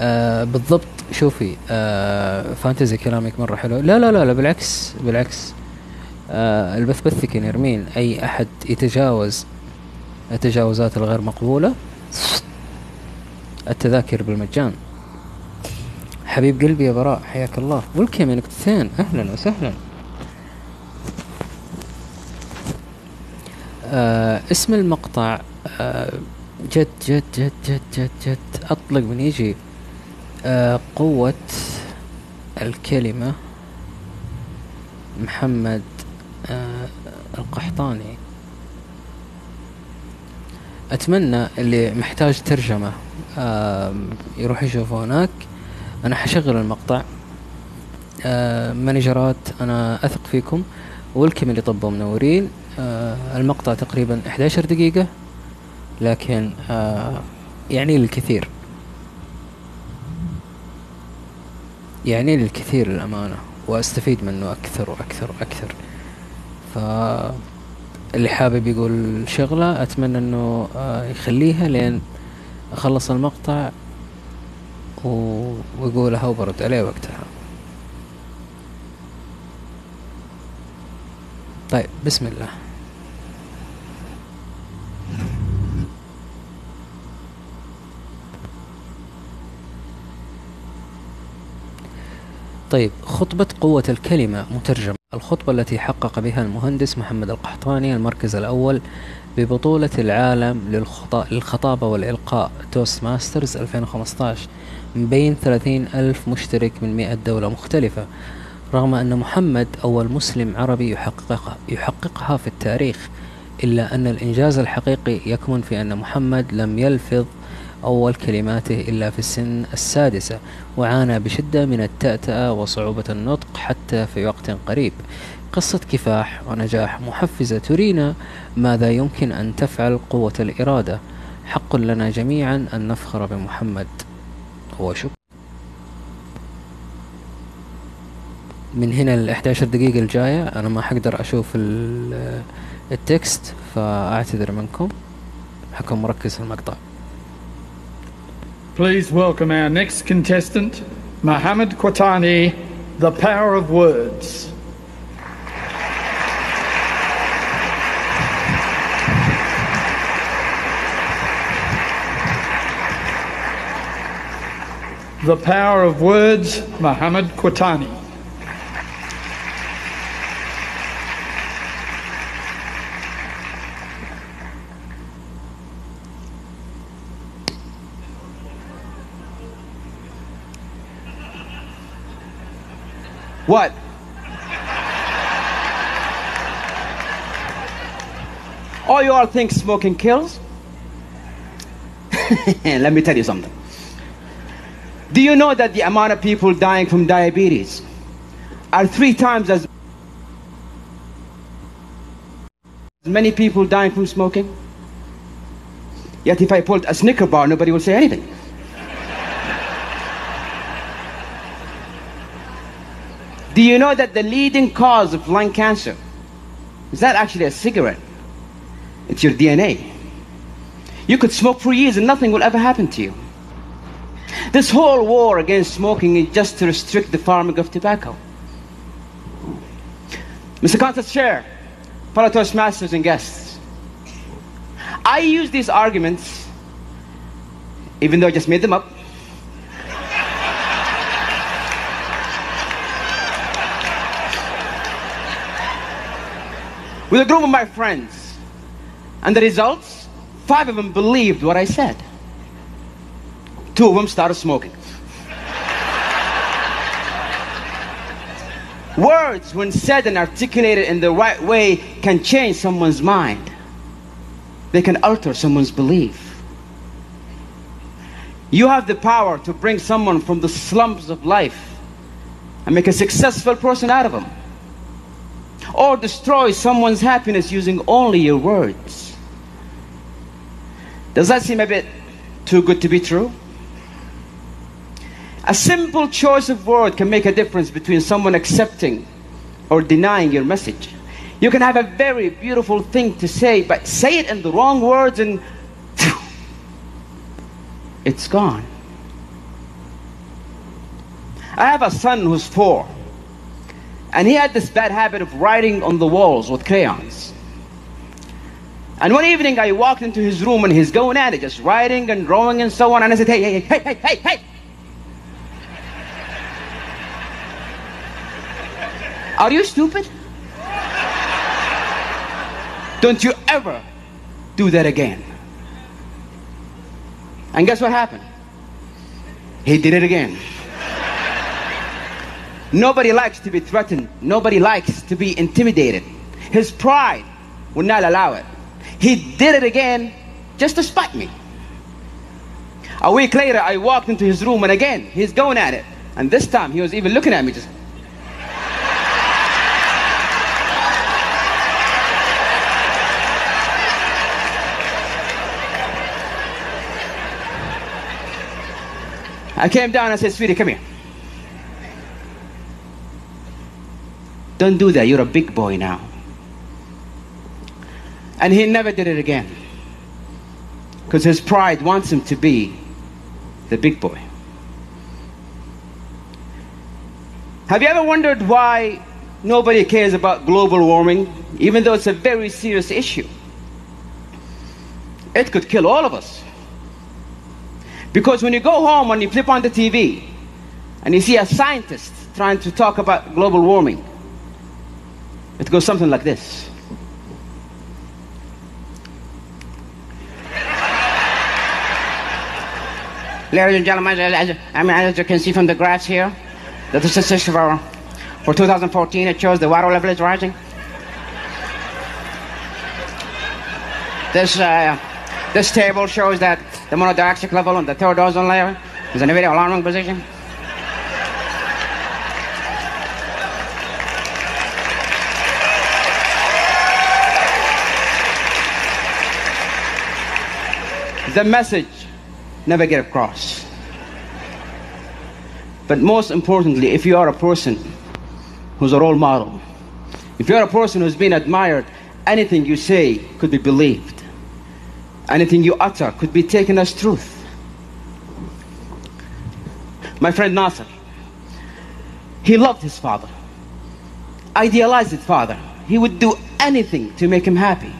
آه بالضبط. شوفي آه فانتزي كلامك مرة حلو. لا لا لا, لا بالعكس بالعكس. آه البث بثك يا نرمين أي أحد يتجاوز التجاوزات الغير مقبولة التذاكر بالمجان. حبيب قلبي يا براء حياك الله. ولكم يا نكتتين أهلا وسهلا. آه اسم المقطع آه جد جد جد جد جد جد. أطلق من يجي. آه قوة الكلمة محمد آه القحطاني. أتمنى اللي محتاج ترجمة آه يروح يشوف هناك. أنا حشغل المقطع. آه مانجرات أنا أثق فيكم. والكم اللي طبوا منورين. آه المقطع تقريبا 11 دقيقة. لكن آه يعني للكثير. يعني للكثير للأمانة وأستفيد منه أكثر وأكثر وأكثر. ف اللي حابب يقول شغلة أتمنى أنه آه، يخليها لين أخلص المقطع ويقولها وبرد عليه وقتها. طيب بسم الله. طيب خطبة قوة الكلمة مترجم الخطبة التي حقق بها المهندس محمد القحطاني المركز الأول ببطولة العالم للخطابة والإلقاء Toastmasters 2015 من بين 30 ألف مشترك من 100 دولة مختلفة. رغم أن محمد أول مسلم عربي يحققها, يحققها في التاريخ إلا أن الإنجاز الحقيقي يكمن في أن محمد لم يلفظ أول كلماته إلا في السن السادسة وعانى بشدة من التأتأة وصعوبة النطق حتى في وقت قريب. قصة كفاح ونجاح محفزة ترينا ماذا يمكن أن تفعل قوة الإرادة. حق لنا جميعا أن نفخر بمحمد. هو شكرا من هنا ال 11 دقيقة الجاية أنا ما حقدر أشوف التكست فأعتذر منكم. حكون مركز في المقطع.
Please welcome our next contestant, Mohammed Quatani, The Power of Words. The Power of Words, Mohammed Quatani.
What? All you all think smoking kills? Let me tell you something. Do you know that the amount of people dying from diabetes are three times as many people dying from smoking? Yet if I pulled a Snicker bar, nobody will say anything. Do you know that the leading cause of lung cancer is not actually a cigarette? It's your DNA. You could smoke for years and nothing will ever happen to you. This whole war against smoking is just to restrict the farming of tobacco. Mr. Contest Chair, fellow Toastmasters and guests, I use these arguments, even though I just made them up, with a group of my friends. And the results, five of them believed what I said. Two of them started smoking. Words, when said and articulated in the right way, can change someone's mind. They can alter someone's belief. You have the power to bring someone from the slums of life and make a successful person out of them. Or destroy someone's happiness using only your words. Does that seem a bit too good to be true? A simple choice of word can make a difference between someone accepting or denying your message. You can have a very beautiful thing to say, but say it in the wrong words and it's gone. I have a son who's four, and he had this bad habit of writing on the walls with crayons. And one evening I walked into his room and he's going at it, just writing and drawing and so on. And I said, hey, hey, hey, hey, hey, hey. Are you stupid? Don't you ever do that again. And guess what happened? He did it again. Nobody likes to be threatened. Nobody likes to be intimidated. His pride would not allow it. He did it again just to spite me. A week later, I walked into his room and again, he's going at it. And this time, he was even looking at me just. I came down and said, Sweetie, come here. Don't do that. You're a big boy now. And he never did it again. Because his pride wants him to be the big boy. Have you ever wondered why nobody cares about global warming, even though it's a very serious issue? It could kill all of us. Because when you go home and you flip on the TV and you see a scientist trying to talk about global warming, it goes something like this. Ladies and gentlemen, as, I mean, as you can see from the graphs here, the statistics for, for 2014, it shows the water level is rising. This, uh, this table shows that the monodioxide level on the third ozone layer is in a very alarming position. The message never get across. But most importantly, if you are a person who's a role model, if you're a person who's been admired, anything you say could be believed. Anything you utter could be taken as truth. My friend Nasser, he loved his father, idealized his father. He would do anything to make him happy.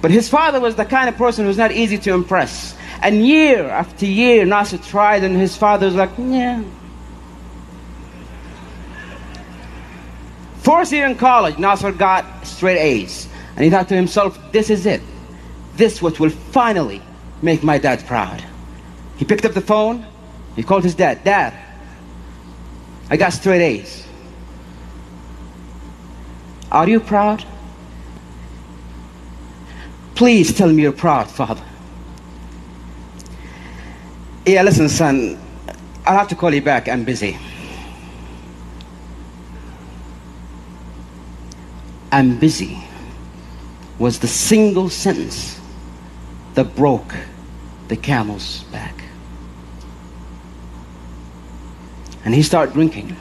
But his father was the kind of person who was not easy to impress. And year after year, Nasser tried, and his father was like, yeah. Fourth year in college, Nasser got straight A's. And he thought to himself, this is it. This what will finally make my dad proud. He picked up the phone. He called his dad. Dad, I got straight A's. Are you proud? Please tell me you're proud, Father. Yeah, listen, son. I'll have to call you back. I'm busy. I'm busy was the single sentence that broke the camel's back. And he started drinking,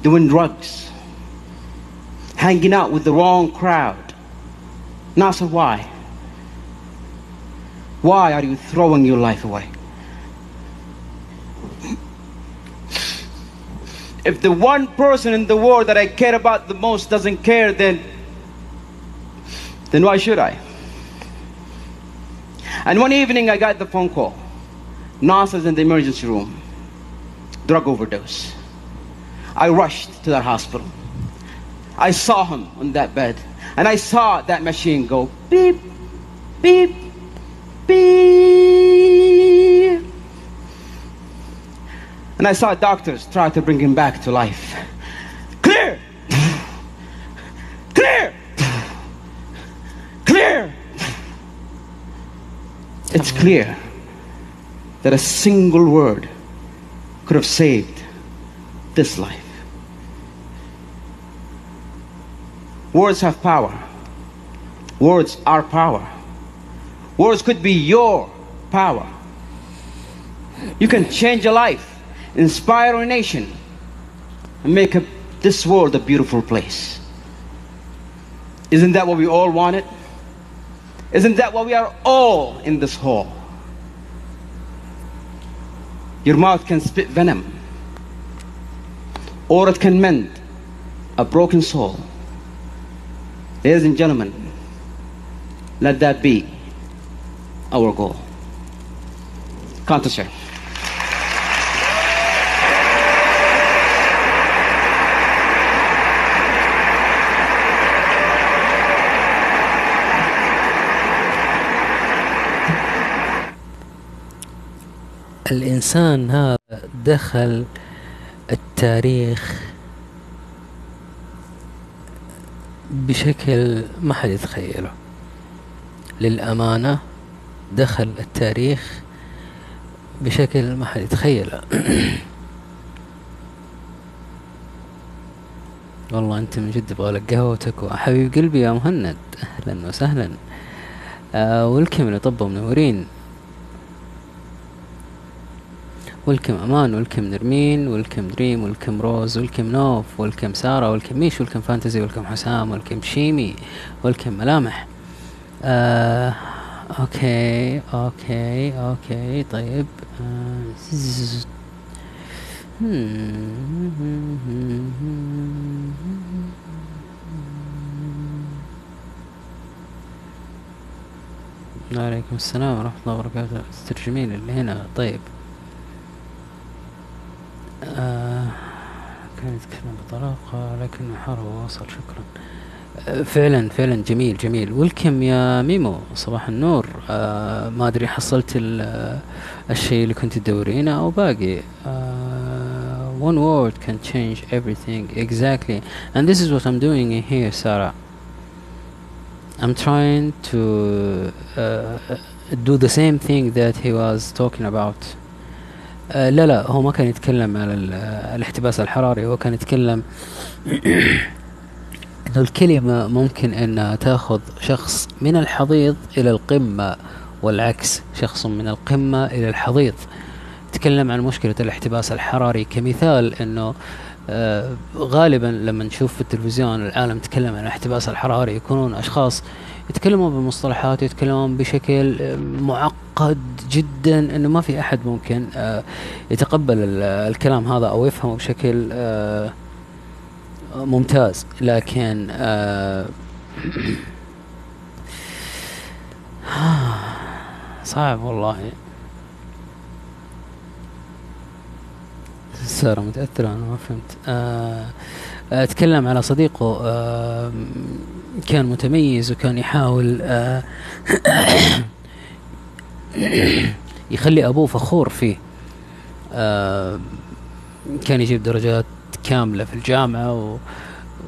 doing drugs, hanging out with the wrong crowd. Nasser, why? Why are you throwing your life away? If the one person in the world that I care about the most doesn't care, then then why should I? And one evening I got the phone call. Nasser's in the emergency room. Drug overdose. I rushed to that hospital. I saw him on that bed. And I saw that machine go beep, beep, beep. And I saw doctors try to bring him back to life. Clear! Clear! Clear! It's clear that a single word could have saved this life. Words have power. Words are power. Words could be your power. You can change a life inspire a nation, and make a, this world a beautiful place. Isn't that what we all wanted? Isn't that what we are all in this hall? Your mouth can spit venom, or it can mend a broken soul. Ladies and gentlemen, let that be our goal. Contest,
الإنسان هذا دخل التاريخ بشكل ما حد يتخيله. للأمانة دخل التاريخ بشكل ما حد يتخيله. والله أنت من جد أبغى لك قهوتك وحبيب قلبي يا مهند. أهلا وسهلا. آه welcome اللي طبوا منورين welcome أمان welcome نرمين welcome دريم welcome روز welcome نوف welcome سارة welcome ميش welcome فانتزي welcome حسام welcome شيمي welcome ملامح. آه okay okay okay طيب. آه وعليكم السلام ورحمة الله وبركاته. ترجمين اللي هنا. طيب. آه كان يتكلم بطلاقة لكن حاره وصل شكرا آه فعلا فعلا جميل جميل ولكم يا ميمو صباح النور آه ما ادري حصلت الشيء اللي كنت تدورينه أو باقي آه one word can change everything exactly and this is what I'm doing in here Sarah I'm trying to uh, do the same thing that he was talking about آه لا لا هو ما كان يتكلم على الاحتباس الحراري هو كان يتكلم إنه الكلمة ممكن انها تأخذ شخص من الحضيض إلى القمة والعكس شخص من القمة إلى الحضيض. تكلم عن مشكلة الاحتباس الحراري كمثال إنه آه غالبا لما نشوف في التلفزيون العالم يتكلم عن الاحتباس الحراري يكونون أشخاص يتكلمون بمصطلحات يتكلمون بشكل معقد جدا إنه ما في أحد ممكن آه يتقبل الكلام هذا أو يفهمه بشكل آه ممتاز. لكن صعب والله. سارة متأثرة أنا ما فهمت. أتكلم على صديقه كان متميز وكان يحاول يخلي أبوه فخور فيه. كان يجيب درجات كاملة في الجامعة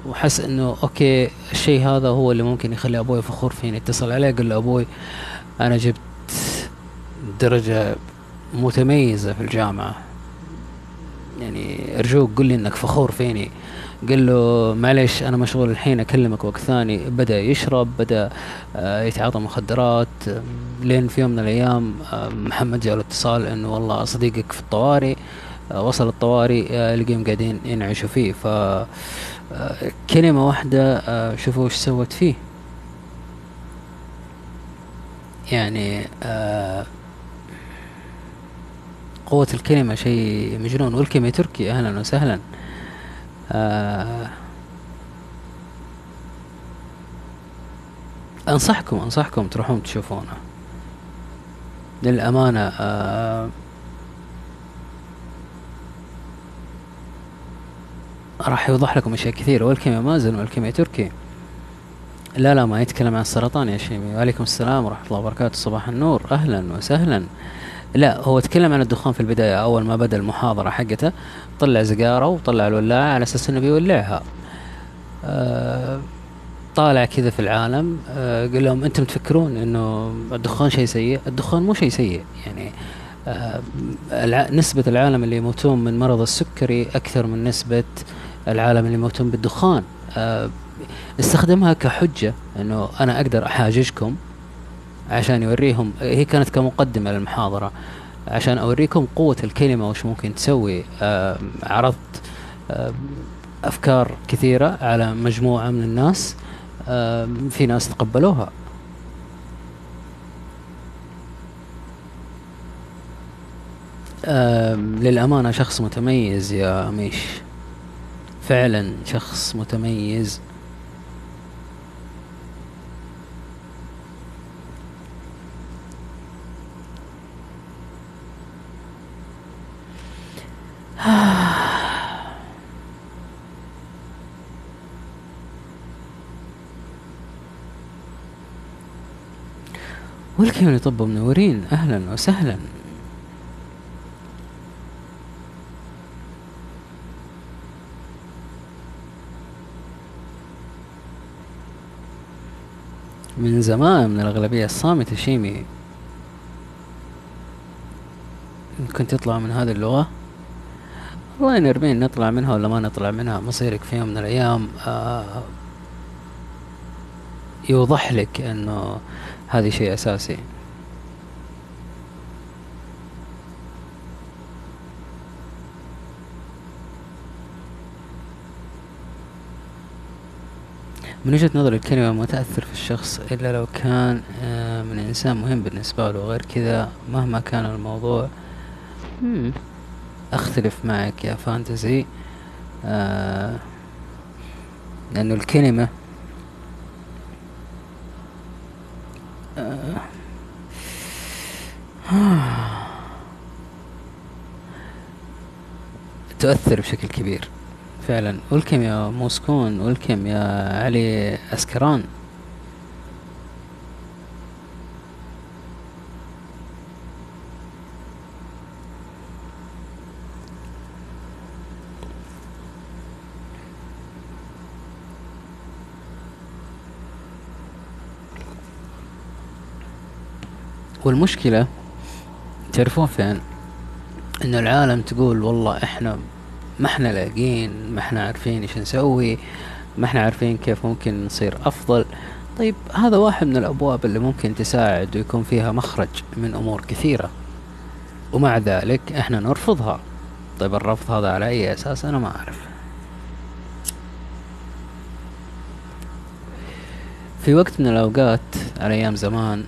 وحس إنه أوكي الشيء هذا هو اللي ممكن يخلي أبوي فخور فيني اتصل عليه قال له أبوي أنا جبت درجة متميزة في الجامعة. يعني أرجوك قل لي إنك فخور فيني. قال له معلش أنا مشغول الحين أكلمك وقت ثاني. بدأ يشرب بدأ يتعاطى مخدرات. لين في يوم من الأيام محمد جاء اتصال إنه والله صديقك في الطوارئ وصل الطوارئ لقيهم قاعدين ينعشوا فيه. ف كلمة واحدة شوفوا وش سوت فيه. يعني آه قوة الكلمة شيء مجنون. والكلمة تركي أهلا وسهلا. آه أنصحكم أنصحكم تروحون تشوفونه. للأمانة آه راح يوضح لكم أشياء كثيرة. والكيمياء مازن والكيمياء تركي. لا لا ما يتكلم عن السرطان يا شيمي. وعليكم السلام ورحمة الله وبركاته. صباح النور. أهلا وسهلا. لا هو تكلم عن الدخان في البداية أول ما بدأ المحاضرة حقته طلع سيجاره وطلع الولاعة على أساس إنه بيولعها. آه طالع كذا في العالم آه قال لهم أنتم تفكرون إنه الدخان شيء سيء؟ الدخان مو شيء سيء يعني آه نسبة العالم اللي يموتون من مرض السكري أكثر من نسبة العالم اللي يموتون بالدخان. آه استخدمها كحجة إنه أنا أقدر أحاججكم. عشان يوريهم. هي كانت كمقدمة للمحاضرة. عشان أوريكم قوة الكلمة وش ممكن تسوي. آه عرضت آه أفكار كثيرة على مجموعة من الناس. آه في ناس تقبلوها. للأمانة شخص متميز يا ميش فعلا شخص متميز. والكم يطب منورين أهلا وسهلا. من زمان من الأغلبية الصامتة شيمي. كنت تطلع من هذه اللغة. الله نرمين نطلع منها ولا ما نطلع منها مصيرك في يوم من الأيام آه يوضح لك أنه هذه شيء أساسي. من وجهة نظري الكلمة ما تأثر في الشخص إلا لو كان آه، من إنسان مهم بالنسبة له غير كذا مهما كان الموضوع. أختلف معك يا فانتزي. آه لأنه الكلمة آه تؤثر بشكل كبير فعلا. ولكم يا موسكون ولكم يا علي أسكران. والمشكلة تعرفون فين؟ ان العالم تقول والله إحنا ما إحنا لاقين ما إحنا عارفين إيش نسوي ما إحنا عارفين كيف ممكن نصير أفضل. طيب هذا واحد من الأبواب اللي ممكن تساعد ويكون فيها مخرج من أمور كثيرة. ومع ذلك إحنا نرفضها. طيب الرفض هذا على أي أساس؟ أنا ما أعرف. في وقت من الأوقات على أيام زمان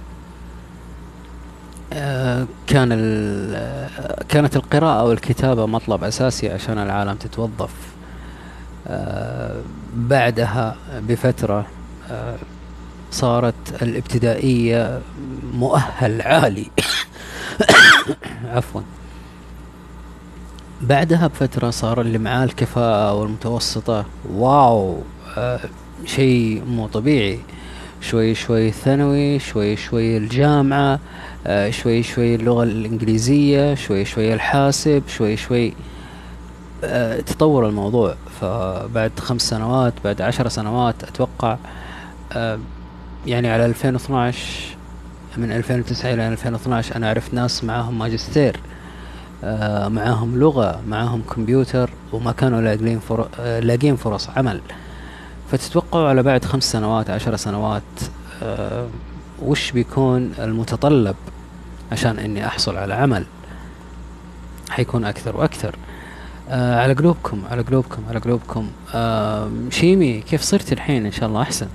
كان كانت القراءة والكتابة مطلب أساسي عشان العالم تتوظف. آه، بعدها بفترة آه، صارت الابتدائية مؤهل عالي. عفوا. بعدها بفترة صار اللي معاه الكفاءة والمتوسطة. واو آه شيء مو طبيعي. شوي شوي ثانوي شوي شوي الجامعة. آه شوي شوي اللغة الإنجليزية شوي شوي الحاسب شوي شوي آه تطور الموضوع. فبعد خمس سنوات بعد عشر سنوات أتوقع آه يعني على 2012 من 2009 إلى 2012 أنا عرفت ناس معاهم ماجستير آه معاهم لغة معاهم كمبيوتر وما كانوا لاقين فر... آه فرص عمل. فتتوقعوا على بعد خمس سنوات عشر سنوات آه وش بيكون المتطلب عشان إني أحصل على عمل؟ حيكون أكثر وأكثر. آه على قلوبكم على قلوبكم على قلوبكم. آه شيمي كيف صرت الحين؟ إن شاء الله أحسن.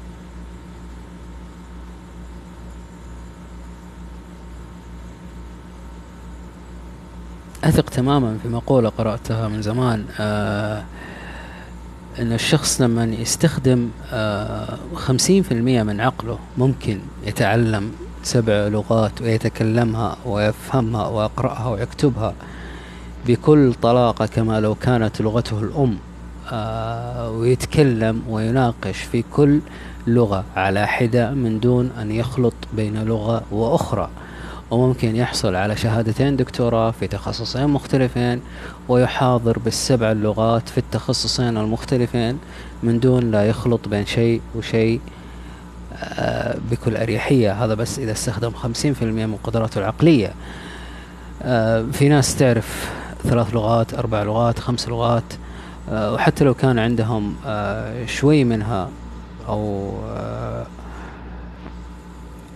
أثق تماما في مقولة قرأتها من زمان. آه أن الشخص لما يستخدم آه خمسين في المية من عقله ممكن يتعلم سبع لغات ويتكلمها ويفهمها ويقرأها ويكتبها بكل طلاقة كما لو كانت لغته الأم آه ويتكلم ويناقش في كل لغة على حدة من دون أن يخلط بين لغة وأخرى. وممكن يحصل على شهادتين دكتوراه في تخصصين مختلفين ويحاضر بالسبع اللغات في التخصصين المختلفين من دون لا يخلط بين شيء وشيء آه، بكل أريحية. هذا بس إذا استخدم خمسين في المية من قدراته العقلية. آه، في ناس تعرف ثلاث لغات أربع لغات خمس لغات آه، وحتى لو كان عندهم شوي منها أو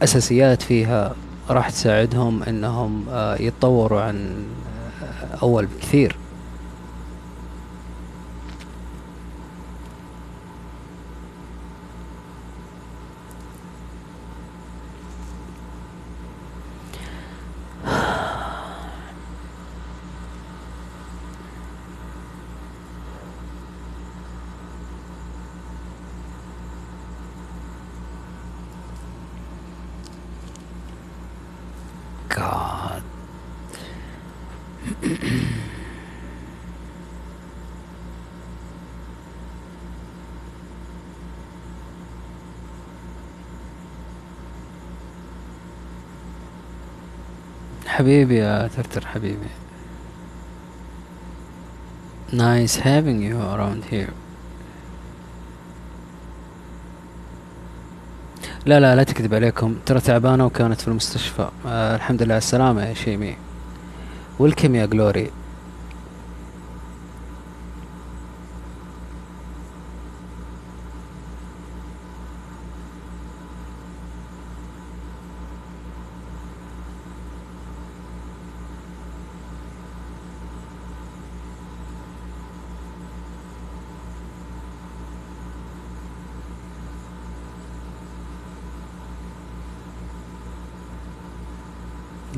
أساسيات فيها راح تساعدهم إنهم آه، يتطوروا عن أول بكثير. حبيبي يا ترتر حبيبي. Nice having you around here. لا لا لا تكذب عليكم. ترى تعبانة وكانت في المستشفى. آه الحمد لله. على السلامة يا شيمي. والكم يا جلوري.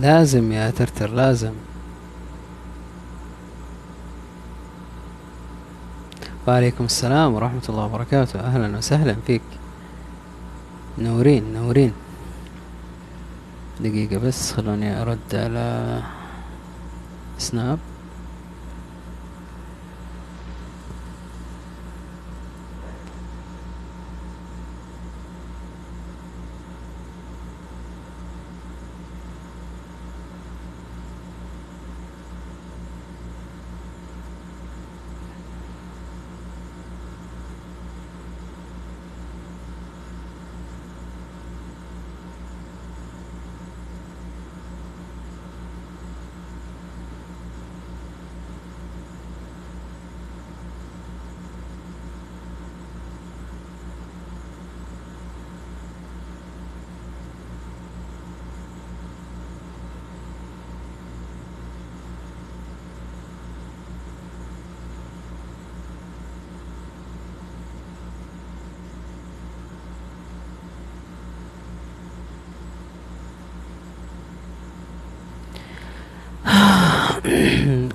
لازم يا ترتر لازم. وعليكم السلام ورحمة الله وبركاته. أهلا وسهلا فيك. نورين نورين. دقيقة بس خلوني أرد على سناب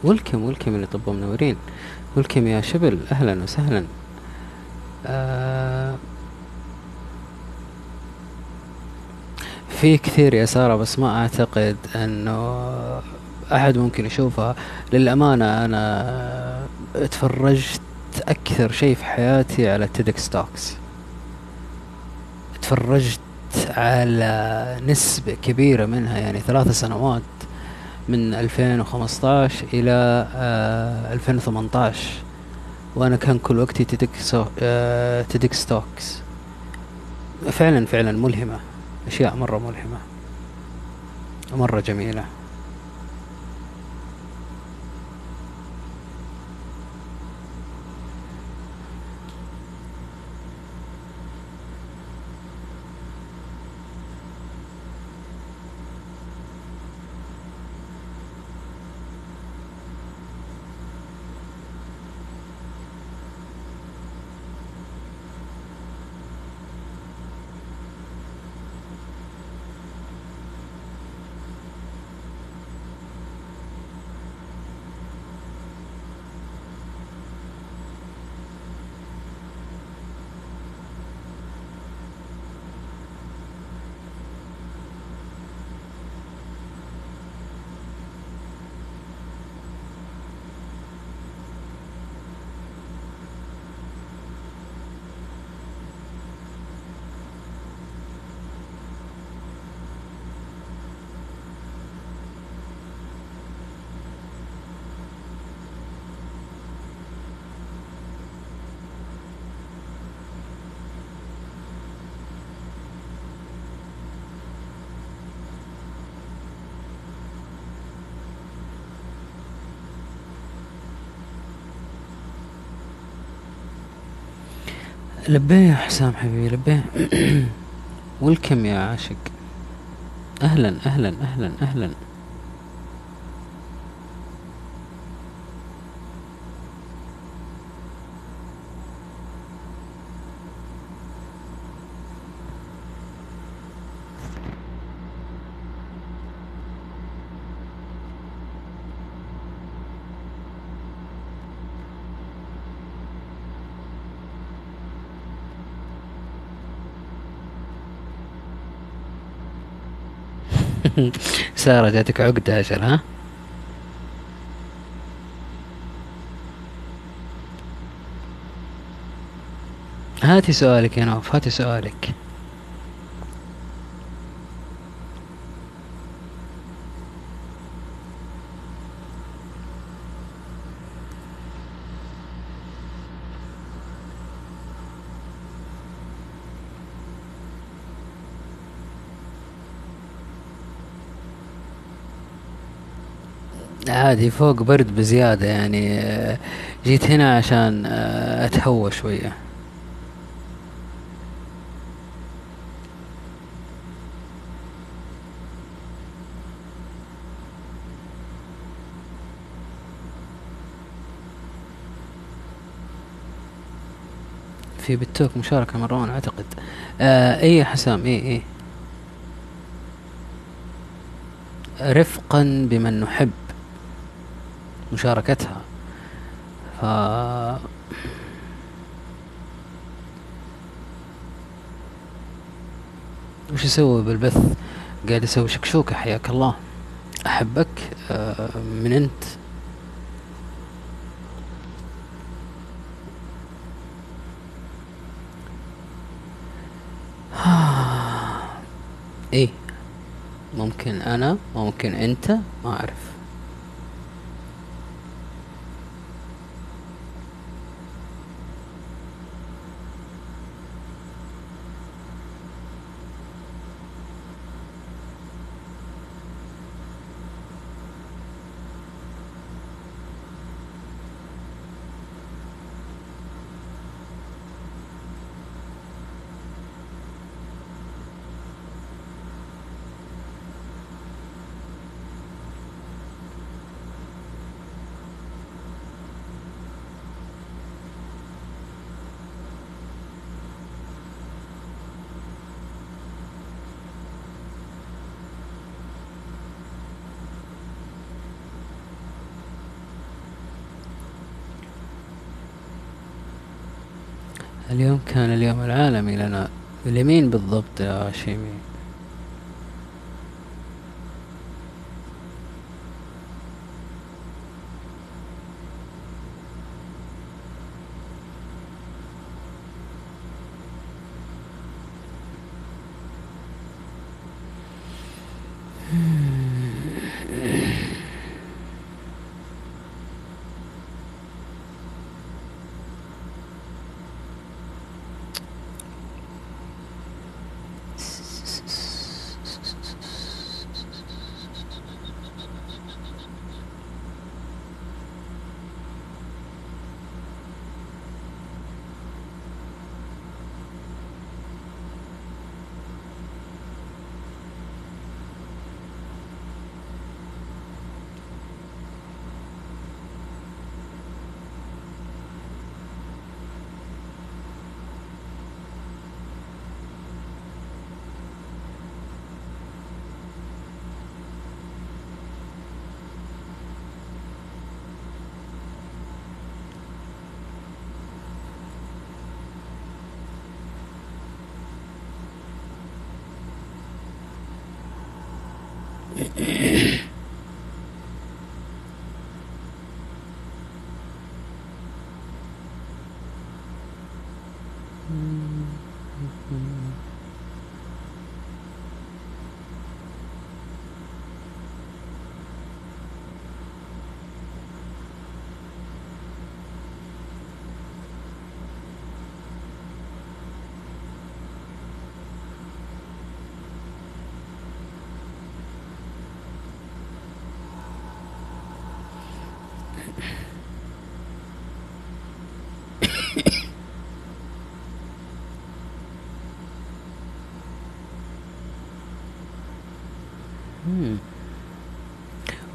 ولكم ولكم اللي طبوا منورين ولكم يا شبل أهلا وسهلا. آه في كثير يا سارة بس ما أعتقد إنه أحد ممكن يشوفها. للأمانة أنا اتفرجت أكثر شيء في حياتي على تيدك ستوكس اتفرجت على نسبة كبيرة منها يعني ثلاث سنوات. من 2015 إلى 2018 آه، وأنا كان كل وقتي تدك, آه، ستوكس. فعلا فعلا ملهمة أشياء مرة ملهمة مرة جميلة. لبيه يا حسام حبيبي لبيه. والكم يا عاشق؟ أهلا أهلا أهلا أهلا. سارة جاتك عقدة أجل ها؟ هاتي سؤالك يا نوف هاتي سؤالك. عادي فوق برد بزيادة يعني. جيت هنا عشان آه، أتهوى شوية. في بالتوك مشاركة مروان أعتقد. آه إيه حسام؟ إيه إيه. رفقا بمن نحب. مشاركتها. ف وش أسوي بالبث؟ قاعد أسوي شكشوكة حياك الله. أحبك آه، من أنت. إيه. ممكن أنا ممكن أنت ما أعرف. اليوم كان اليوم العالمي لنا. اليمين بالضبط يا شيمي.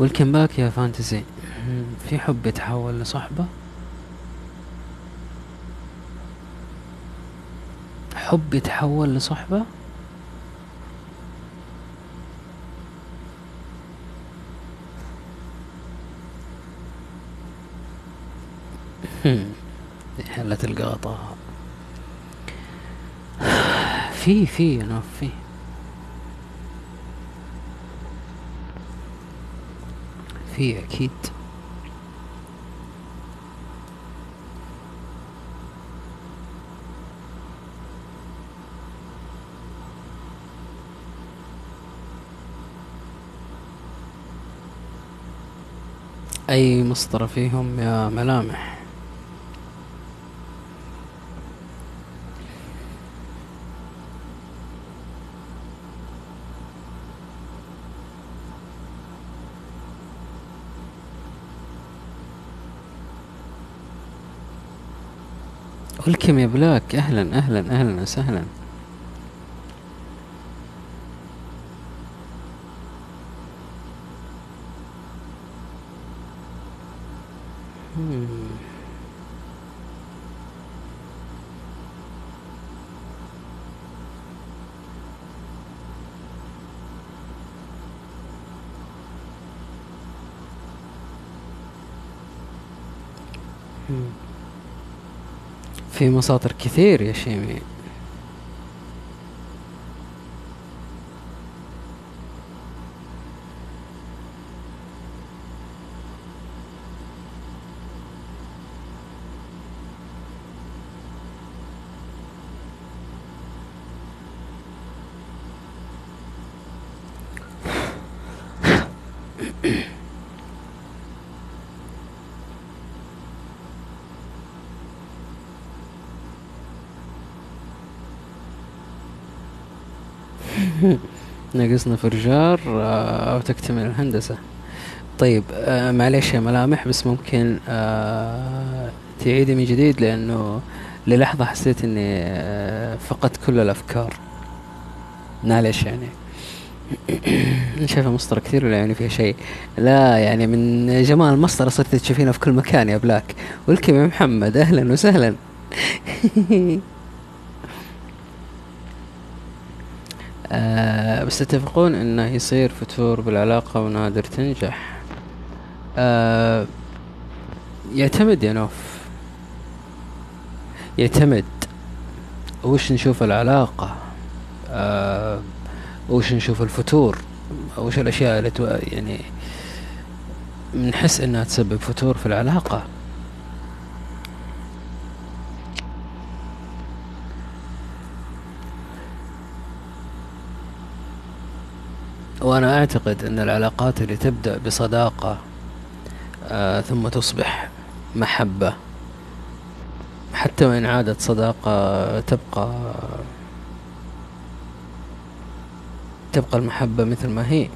والكم باك يا فانتزي في حب يتحول لصحبة؟ حب يتحول لصحبة؟ تلقى غطاها في في أنا في. في أكيد. أي مسطرة فيهم يا ملامح؟ ولكم يا بلاك أهلا أهلا أهلا وسهلا. في مساطر كثير يا شيمي ناقصنا فرجار آه، أو تكتمل الهندسة. طيب آه، معليش يا ملامح بس ممكن آه، تعيدي من جديد لأنه للحظة حسيت إني فقدت كل الأفكار. معليش يعني. شايفة مسطرة كثير ولا يعني فيها شيء؟ لا يعني من جمال المسطرة صرت تشوفينها في كل مكان يا بلاك. والكم يا محمد أهلا وسهلا آه بس تتفقون إنه يصير فتور بالعلاقة ونادر تنجح. آه يعتمد يا نوف. يعتمد. وش نشوف العلاقة؟ آه وش نشوف الفتور؟ وش الأشياء اللي يعني بنحس إنها تسبب فتور في العلاقة؟ وأنا أعتقد أن العلاقات اللي تبدأ بصداقة آه ثم تصبح محبة. حتى وإن عادت صداقة تبقى تبقى المحبة مثل ما هي.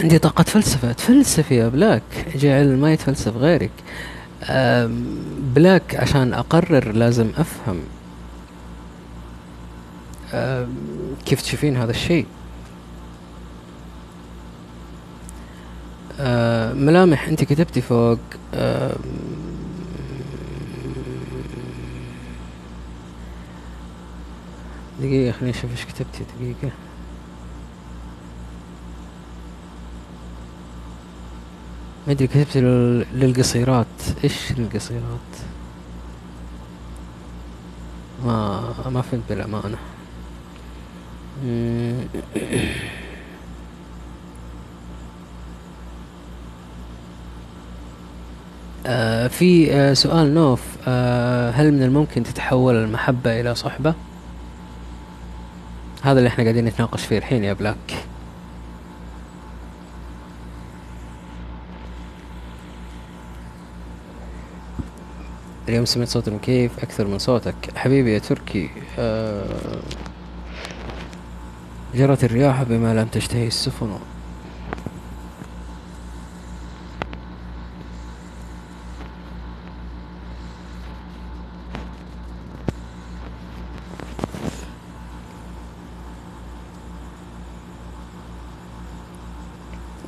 عندي طاقة فلسفة تفلسف يا بلاك. جعل ما يتفلسف غيرك. بلاك عشان أقرر لازم أفهم. كيف تشوفين هذا الشيء؟ ملامح انت كتبتي فوق. دقيقة خليني أشوف إيش كتبتي دقيقة. ما أدري كتبت لل- للقصيرات إيش القصيرات ما ما فهمت بالأمانة. آه في آه سؤال نوف آه هل من الممكن تتحول المحبة إلى صحبة؟ هذا اللي إحنا قاعدين نتناقش فيه الحين يا بلاك اليوم سمعت صوت المكيف أكثر من صوتك. حبيبي يا تركي آه جرت الرياح بما لم تشتهي السفن.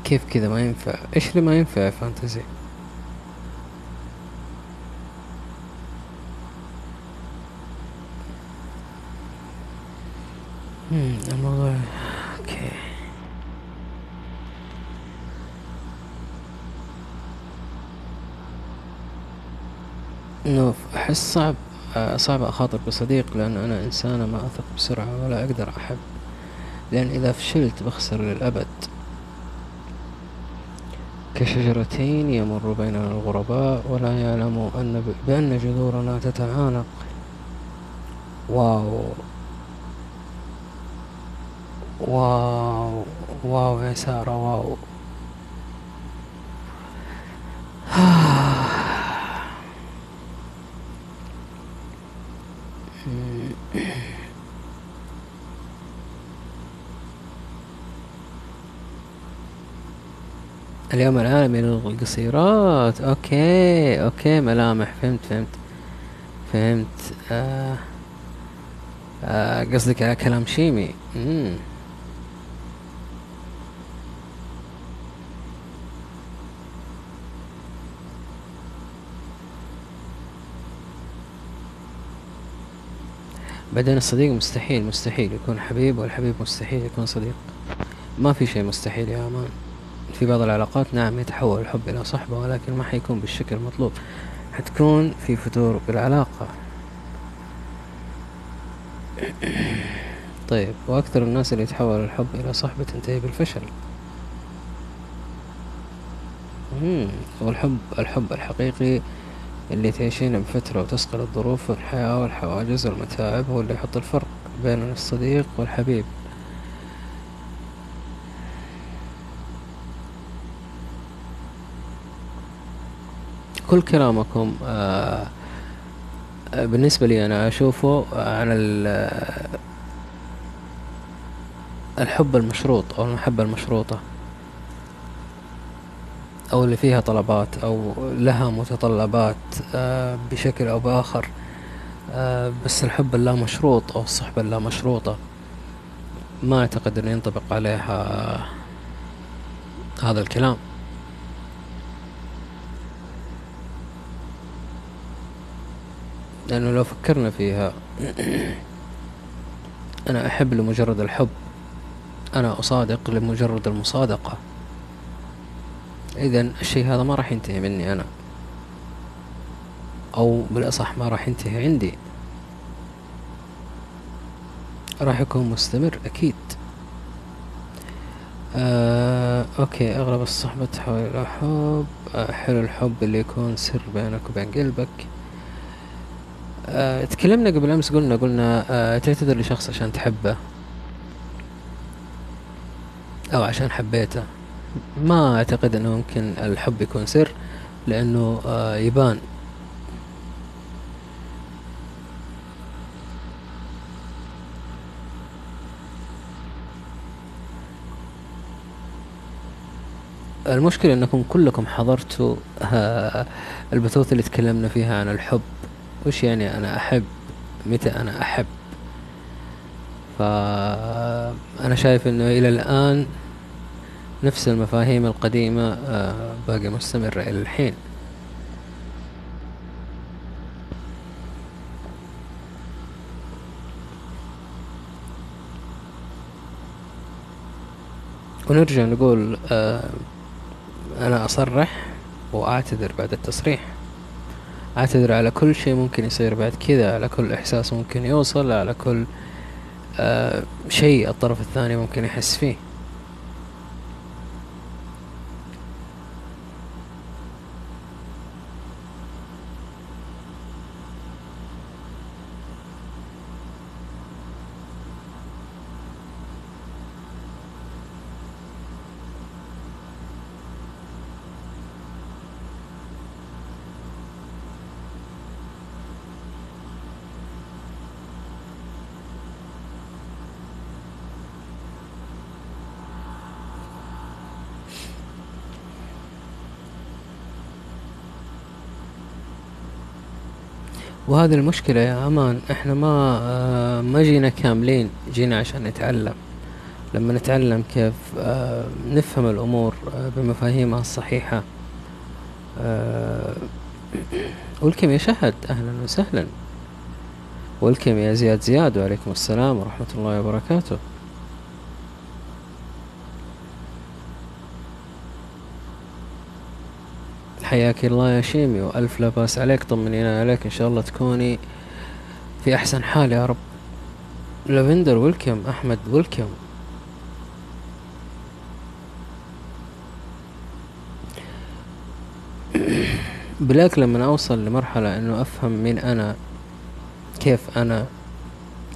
كيف كذا؟ ما ينفع. إيش اللي ما ينفع فانتزي؟ الموضوع أوكي. نوف أحس صعب آه، صعب أخاطر بصديق لأن أنا إنسانة ما أثق بسرعة ولا أقدر أحب. لأن إذا فشلت بخسر للأبد. كشجرتين يمر بيننا الغرباء ولا يعلم أن بأن جذورنا تتعانق. wow. wow wow يا سارة wow. اليوم العالمي للقصيرات okay okay ملامح. فهمت فهمت فهمت. آه آه قصدك على كلام شيمي. مم. بعدين الصديق مستحيل مستحيل يكون حبيب والحبيب مستحيل يكون صديق. ما في شيء مستحيل يا أمان. في بعض العلاقات نعم يتحول الحب إلى صحبة ولكن ما حيكون بالشكل المطلوب. حتكون في فتور بالعلاقة طيب وأكثر الناس اللي يتحول الحب إلى صحبة تنتهي بالفشل. والحب الحب الحقيقي اللي تعيشينه بفترة وتسقل الظروف والحياة والحواجز والمتاعب هو اللي يحط الفرق بين الصديق والحبيب. كل كلامكم آه آه، بالنسبة لي أنا أشوفه عن ال- الحب المشروط أو المحبة المشروطة. أو اللي فيها طلبات أو لها متطلبات آه بشكل أو بآخر آه بس الحب اللا مشروط أو الصحبة اللا مشروطة ما أعتقد أنه ينطبق عليها هذا الكلام. لأنه لو فكرنا فيها أنا أحب لمجرد الحب أنا أصادق لمجرد المصادقة. إذا الشيء هذا ما راح ينتهي مني أنا. أو بالأصح ما راح ينتهي عندي. راح يكون مستمر أكيد. آه، أوكي أغلب الصحبة تحول إلى حب. آه، حلو الحب اللي يكون سر بينك وبين قلبك. آه، تكلمنا قبل أمس قلنا قلنا آه، تعتذر لشخص عشان تحبه. أو عشان حبيته. ما أعتقد أنه ممكن الحب يكون سر لأنه آه، يبان. المشكلة أنكم كلكم حضرتوا آه، البثوث اللي تكلمنا فيها عن الحب. وش يعني أنا أحب؟ متى أنا أحب؟ فأنا شايف أنه إلى الآن نفس المفاهيم القديمة آه، باقي مستمرة إلى الحين. ونرجع نقول آه، أنا أصرح وأعتذر بعد التصريح. أعتذر على كل شيء ممكن يصير بعد كذا على كل إحساس ممكن يوصل على كل آه شيء الطرف الثاني ممكن يحس فيه. وهذه المشكلة يا أمان إحنا ما آه ما جينا كاملين جينا عشان نتعلم. لما نتعلم كيف آه نفهم الأمور آه بمفاهيمها الصحيحة. والكم يا شهد؟ أهلا وسهلا. والكم يا زياد زياد وعليكم السلام ورحمة الله وبركاته. حياك الله يا شيمي وألف لا باس عليك طمنينا عليك إن شاء الله تكوني في أحسن حال يا رب. لافندر welcome أحمد welcome بلاك لما أوصل لمرحلة إنه أفهم مين أنا كيف أنا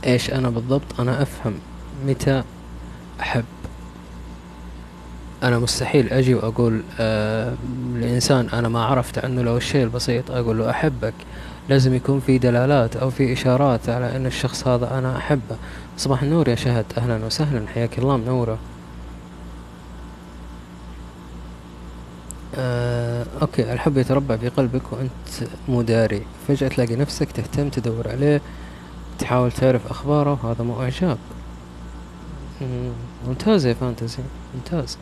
إيش أنا بالضبط أنا أفهم متى أحب. أنا مستحيل أجي وأقول آه لإنسان أنا ما عرفت عنه لو الشيء البسيط أقول له أحبك. لازم يكون في دلالات أو في إشارات على إن الشخص هذا أنا أحبه. صباح النور يا شهد. أهلا وسهلا. حياك الله منورة. آه أوكي. الحب يتربع في قلبك وأنت مو داري. فجأة تلاقي نفسك تهتم تدور عليه تحاول تعرف أخباره. هذا مو إعجاب. ممتاز يا فانتزي. ممتاز.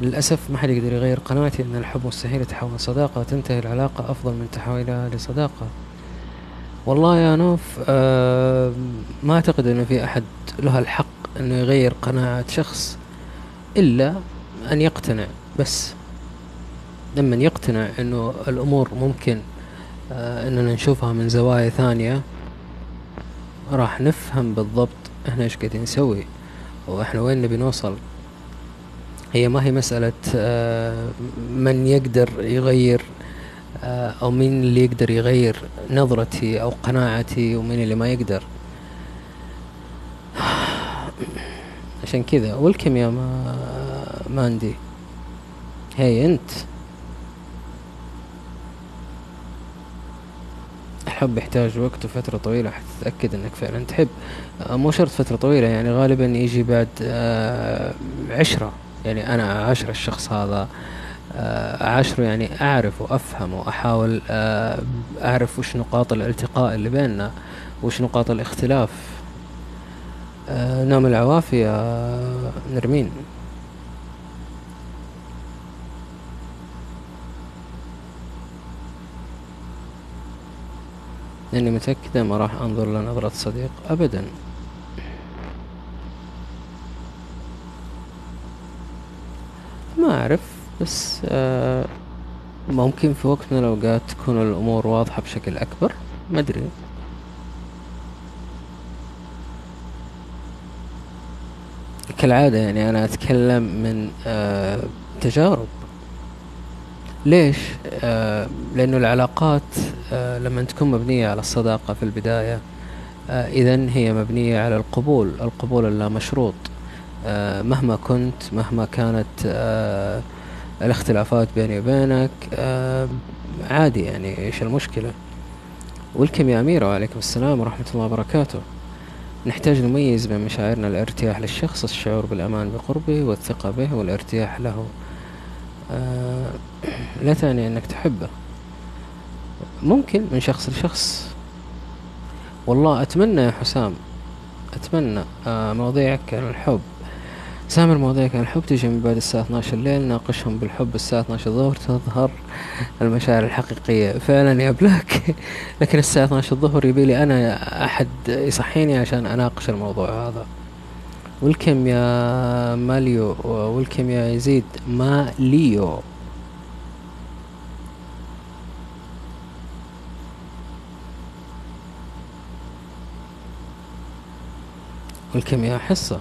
للأسف ما حد يقدر يغير قناعتي أن الحب مستحيل يتحول صداقة وتنتهي العلاقة أفضل من تحويلها لصداقة. والله يا نوف آه ما أعتقد أنه في أحد له الحق أنه يغير قناعة شخص إلا أن يقتنع. بس لما يقتنع أنه الأمور ممكن آه أننا نشوفها من زوايا ثانية راح نفهم بالضبط إحنا إيش قاعدين نسوي وإحنا وين نبي نوصل. هي ما هي مسألة آه، من يقدر يغير آه، أو مين اللي يقدر يغير نظرتي أو قناعتي ومين اللي ما يقدر. عشان كذا والكم يا ما ماندي هي أنت. الحب يحتاج وقت وفترة طويلة حتى تتأكد إنك فعلا تحب. آه، مو شرط فترة طويلة يعني غالبا يجي بعد عشرة. يعني أنا أعاشر الشخص هذا آه، أعاشره يعني أعرف وأفهم وأحاول آه، أعرف وش نقاط الالتقاء اللي بيننا وش نقاط الاختلاف. آه، نوم العوافي يا نرمين. لأني متأكدة ما راح أنظر لنظرة صديق ابدا. ما أعرف بس آه ممكن في وقت من الأوقات تكون الأمور واضحة بشكل أكبر ما أدري. كالعادة يعني أنا أتكلم من آه تجارب. ليش؟ آه لأنه العلاقات آه لما تكون مبنية على الصداقة في البداية آه إذا هي مبنية على القبول القبول اللامشروط. آه، مهما كنت مهما كانت آه، الاختلافات بيني وبينك آه، عادي يعني إيش المشكلة؟ والكم يا أميرة وعليكم السلام ورحمة الله وبركاته. نحتاج نميز بين مشاعرنا الارتياح للشخص الشعور بالأمان بقربه والثقة به والارتياح له. لا تعني أنك تحبه. ممكن من شخص لشخص. والله أتمنى يا حسام أتمنى مواضيعك عن الحب. سامر مواضيع كان الحب تجي من بعد الساعة 12 الليل ناقشهم بالحب الساعة 12 الظهر تظهر المشاعر الحقيقية. فعلا يا بلاك. لكن الساعة 12 الظهر يبي لي أنا أحد يصحيني عشان أناقش الموضوع هذا. welcome يا ماليو welcome يا يزيد؟ ماليو. والكم يا حصة؟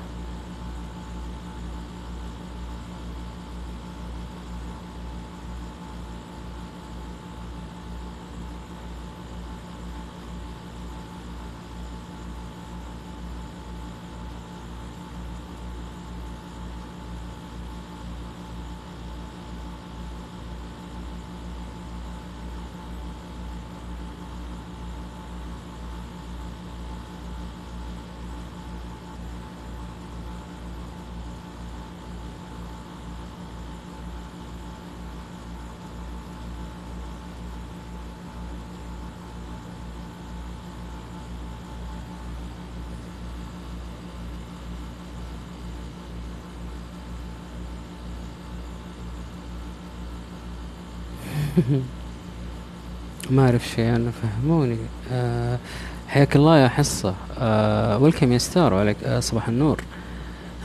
ما أعرف شيء عنه فهموني. أه حياك الله يا حصة. أه ويلكم يا ستار وعليك أه صباح النور.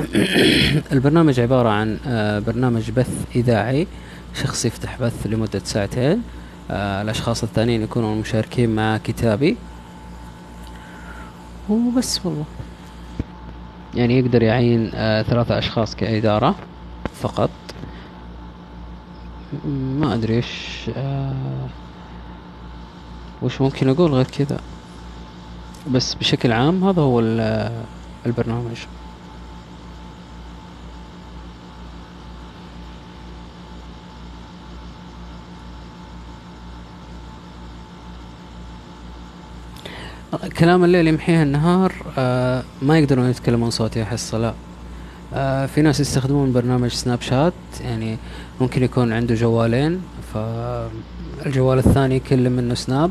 البرنامج عبارة عن أه برنامج بث إذاعي شخص يفتح بث لمدة ساعتين. أه الأشخاص الثانيين يكونوا مشاركين مع كتابي. وبس والله. يعني يقدر يعين أه ثلاثة أشخاص كإدارة فقط. ما أدري إيش آه وش ممكن أقول غير كذا؟ بس بشكل عام هذا هو البرنامج. كلام الليل يمحيه النهار آه ما يقدرون يتكلمون صوتي أحس لا آه في ناس يستخدمون برنامج Snapchat يعني ممكن يكون عنده جوالين فالجوال الثاني كل منه Snap.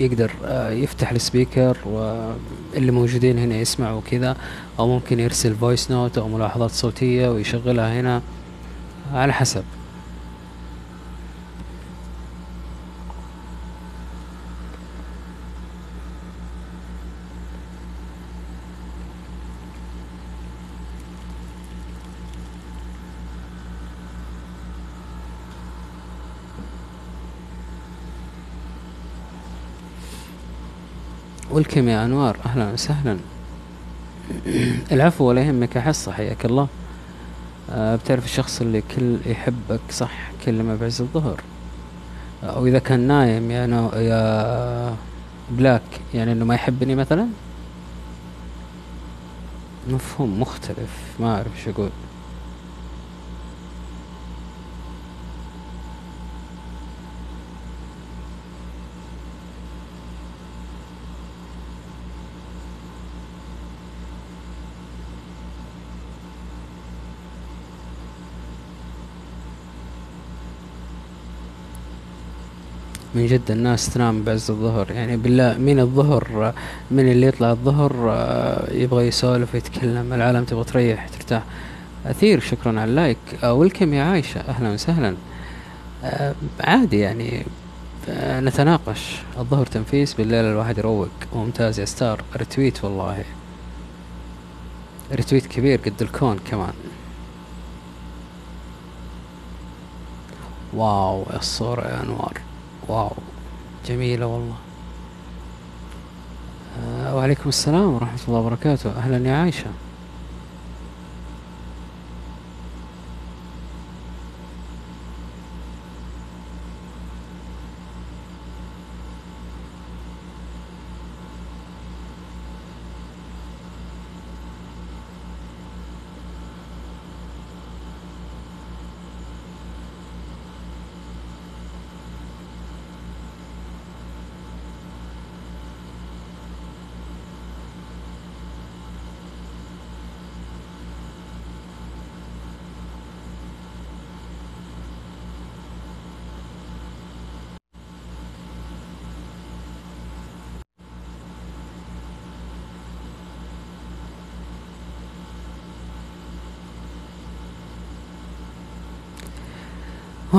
يقدر آه يفتح ال speaker واللي موجودين هنا يسمعوا كذا أو ممكن يرسل voice note أو ملاحظات صوتية ويشغلها هنا على حسب. welcome يا أنوار. أهلا وسهلا. العفو ولا يهمك أحس حياك الله. أه بتعرف الشخص اللي كل يحبك صح كل ما بعز الظهر. أو إذا كان نايم يا, no يا بلاك يعني إنه ما يحبني مثلا؟ مفهوم مختلف. ما أعرف شو أقول. من جد الناس تنام بعز الظهر. يعني بالله مين الظهر من اللي يطلع الظهر آه، يبغى يسولف ويتكلم العالم تبغى تريح ترتاح. أثير شكرا على اللايك. welcome يا عايشة؟ أهلا وسهلا. آه، عادي يعني آه، نتناقش. الظهر تنفيس بالليل الواحد يروق. ممتاز يا ستار. retweet والله. retweet كبير قد الكون كمان. واو الصورة يا أنوار. واو جميلة والله. آه وعليكم السلام ورحمة الله وبركاته. أهلا يا عايشة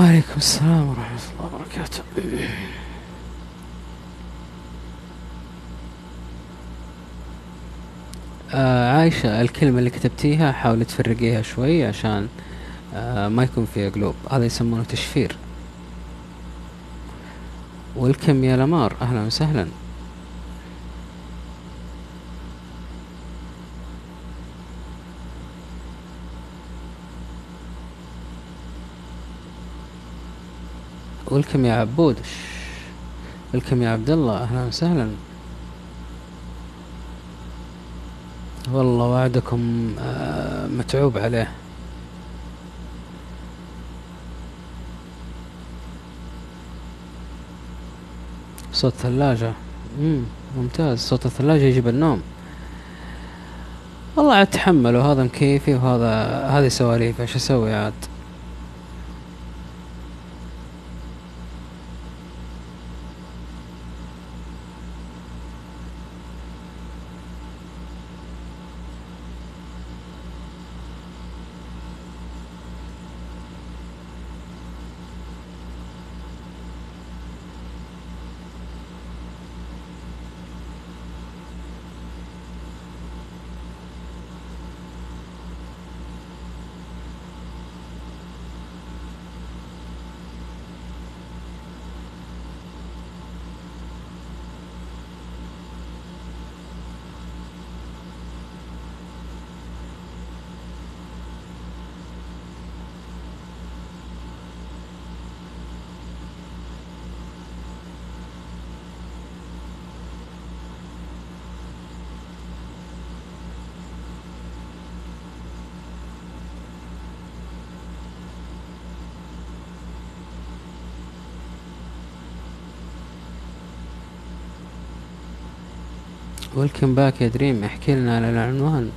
وعليكم السلام ورحمة الله وبركاته. آه عايشة الكلمة اللي كتبتيها حاولي تفرقيها شوي عشان آه ما يكون فيها قلوب. هذا يسمونه تشفير. والكم يا لمار؟ أهلا وسهلا. ولكم يا عبود. ولكم يا عبد الله. أهلا وسهلا. والله وعدكم آه، متعوب عليه. صوت ثلاجة مم. ممتاز. صوت الثلاجة يجيب النوم. والله عاد تحملوا هذا مكيفي وهذا هذه سواليف إيش أسوي عاد؟ welcome back يا دريم احكي لنا على العنوان.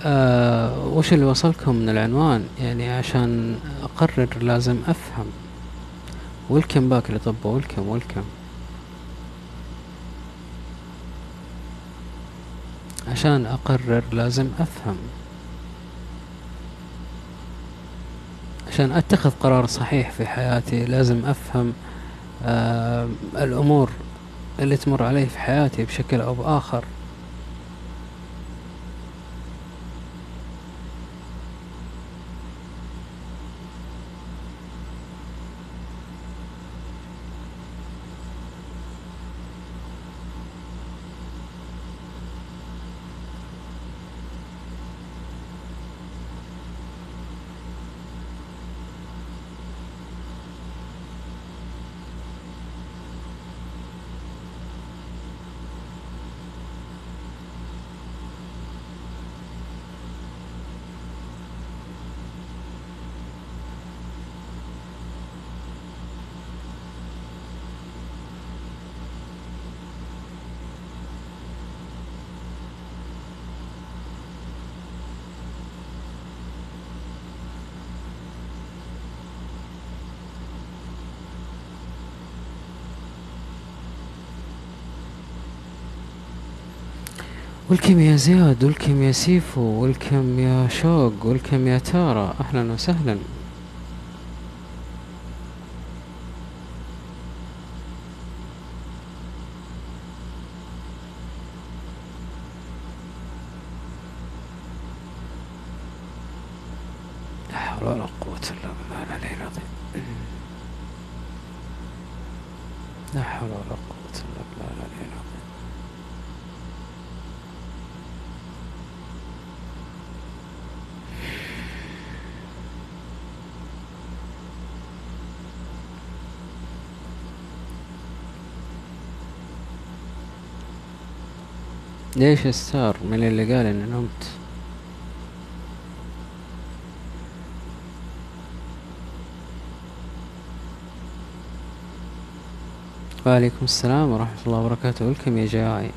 آه وش اللي وصلكم من العنوان؟ يعني عشان أقرر لازم أفهم. welcome back اللي طب welcome welcome عشان أقرر لازم أفهم. عشان أتخذ قرار صحيح في حياتي لازم أفهم آه الأمور. اللي تمر علي في حياتي بشكل أو بآخر. ولكم يا زياد ولكم يا سيفو ولكم يا شوق ولكم يا تارا أهلا وسهلا لا حول ولا قوة الا بالله العلي العظيم لا حول ولا قوة الا بالله العلي العظيم ليش ستار من اللي قال إني نمت؟ وعليكم السلام ورحمة الله وبركاته. ولكم يا جاي؟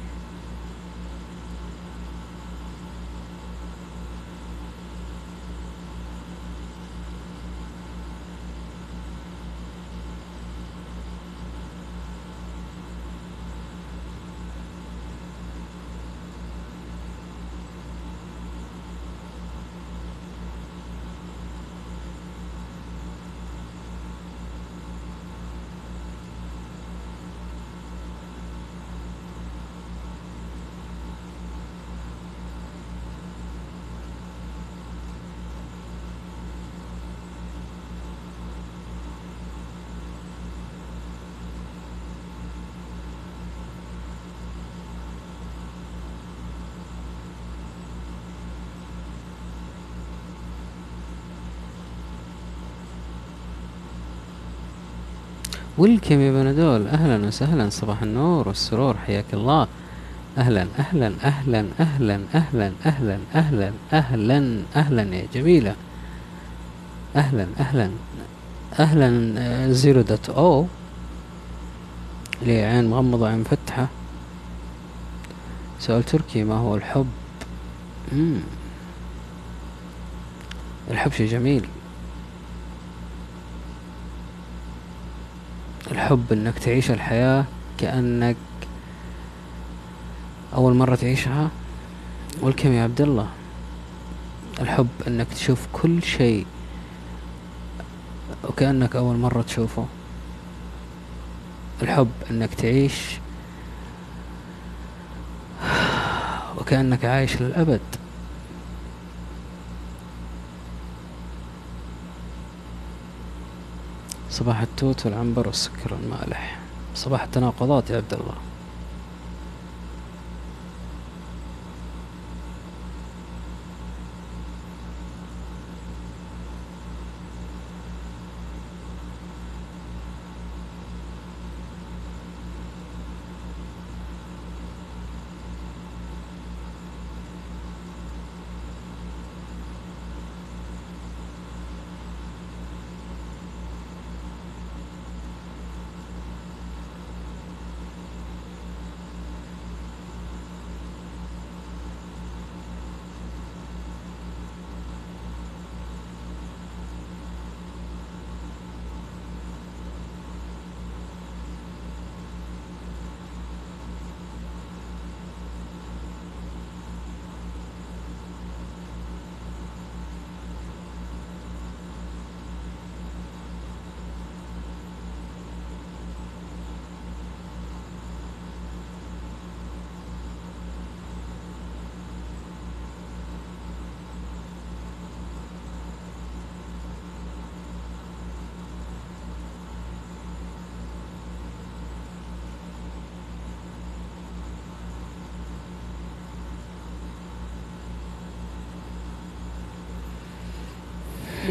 ولكم يا بنادول أهلا وسهلا صباح النور والسرور. حياك الله. أهلا أهلا أهلا أهلا أهلا أهلا أهلا أهلا أهلا يا جميلة. أهلا أهلا أهلا زيرو دوت أو. لي عين مغمضة عين مفتحة. سؤال تركي ما هو الحب؟ مم. الحب شيء جميل. الحب إنك تعيش الحياة كأنك أول مرة تعيشها؟ والكم يا عبد الله. الحب إنك تشوف كل شيء وكأنك أول مرة تشوفه. الحب إنك تعيش وكأنك عايش للأبد. صباح التوت والعنبر والسكر المالح صباح التناقضات يا عبد الله.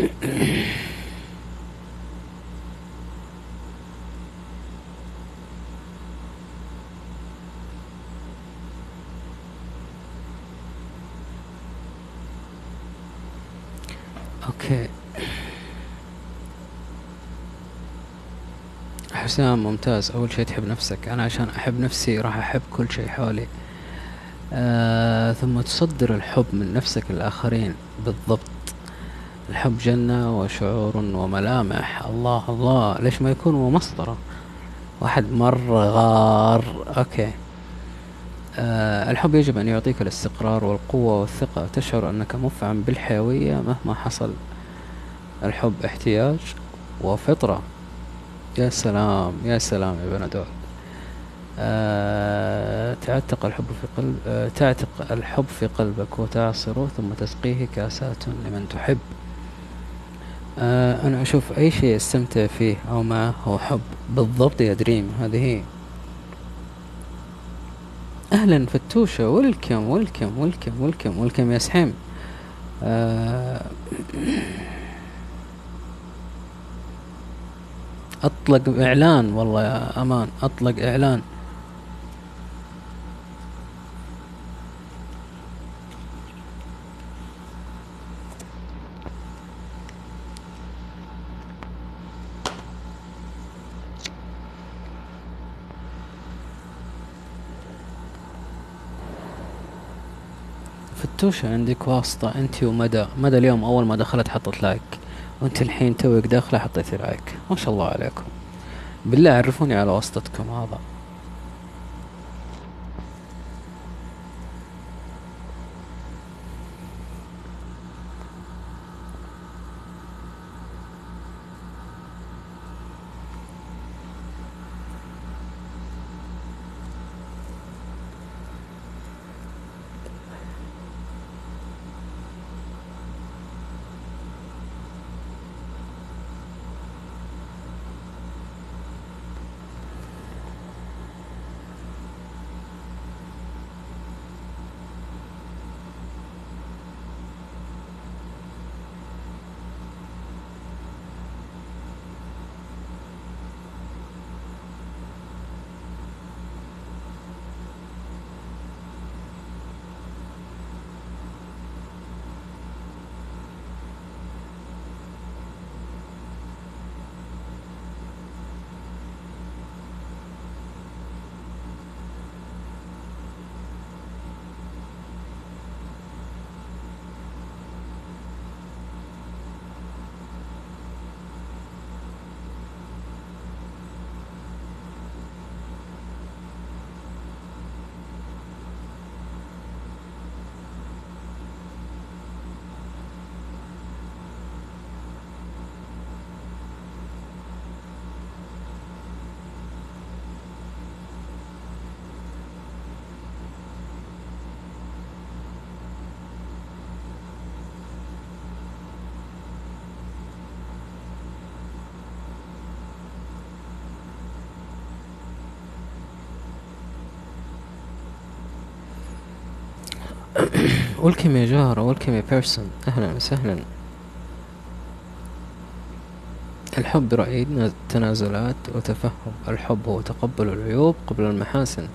أوكي حسام ممتاز. أول شيء تحب نفسك. أنا عشان أحب نفسي راح أحب كل شيء حولي. آه ثم تصدر الحب من نفسك للاخرين بالضبط. الحب جنة وشعور وملامح. الله الله. ليش ما يكون هو مصدره واحد مرة غار. أوكي. آه الحب يجب أن يعطيك الاستقرار والقوة والثقة. تشعر أنك مفعم بالحيوية مهما حصل. الحب احتياج وفطرة. يا سلام يا سلام يا بندول آه تعتق الحب في قلب آه تعتق الحب في قلبك وتعصره ثم تسقيه كاسات لمن تحب. آه أنا أشوف أي شيء أستمتع فيه أو معه هو حب بالضبط يا دريم هذه هي. أهلا فتوشة ولكم ولكم ولكم ولكم ولكم يا سحيم. آه أطلق إعلان والله يا أمان أطلق إعلان. فتوشة عندك واسطة أنت ومدى مدى اليوم أول ما دخلت حطت like وأنت الحين توك داخلة حطيتي like. ما شاء الله عليكم. بالله عرفوني على واسطتكم هذا. ولكم يا جارة ولكم يا بيرسون. أهلا وسهلا. الحب رأي تنازلات وتفهم. الحب هو تقبل العيوب قبل المحاسن.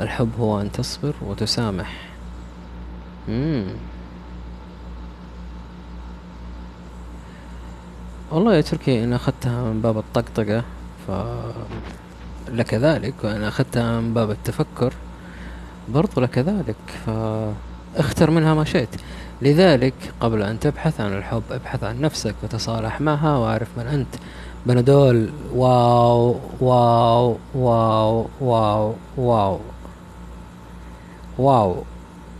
الحب هو أن تصبر وتسامح. مم. والله يا تركي أنا أخذتها من باب الطقطقة ف لك ذلك وأنا أخذتها من باب التفكر برضو لك ذلك فاختر منها ما شئت. لذلك قبل أن تبحث عن الحب ابحث عن نفسك وتصالح معها واعرف من أنت. بنادول واو واو واو واو واو. واو.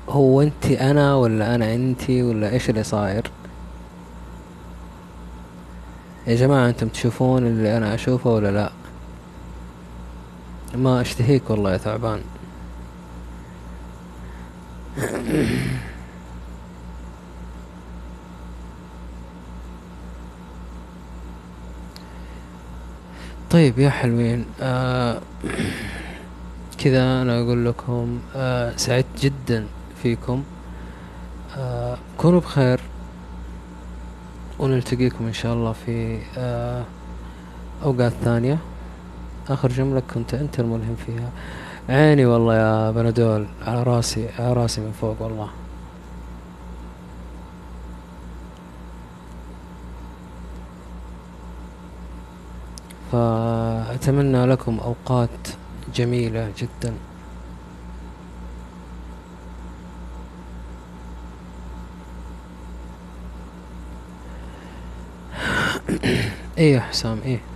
هو أنت أنا ولا أنا أنت ولا إيش اللي صاير؟ يا جماعة أنتم تشوفون اللي أنا أشوفه ولا لا؟ ما أشتهيك والله يا ثعبان. طيب يا حلوين آه كذا أنا أقول لكم آه سعدت جدا فيكم. آه كونوا بخير ونلتقيكم إن شاء الله في آه أوقات ثانية. آخر جملة كنت أنت الملهم فيها. عيني والله يا بنادول على راسي على راسي من فوق والله. فأتمنى لكم أوقات جميلة جدا. إيه يا حسام إيه؟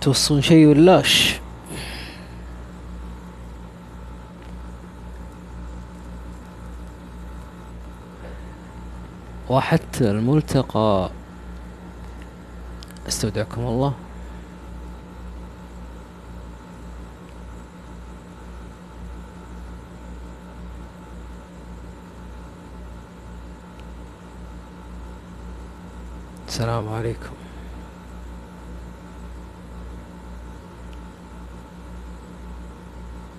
توصون شي ولاش وحتى الملتقى. استودعكم الله. السلام عليكم.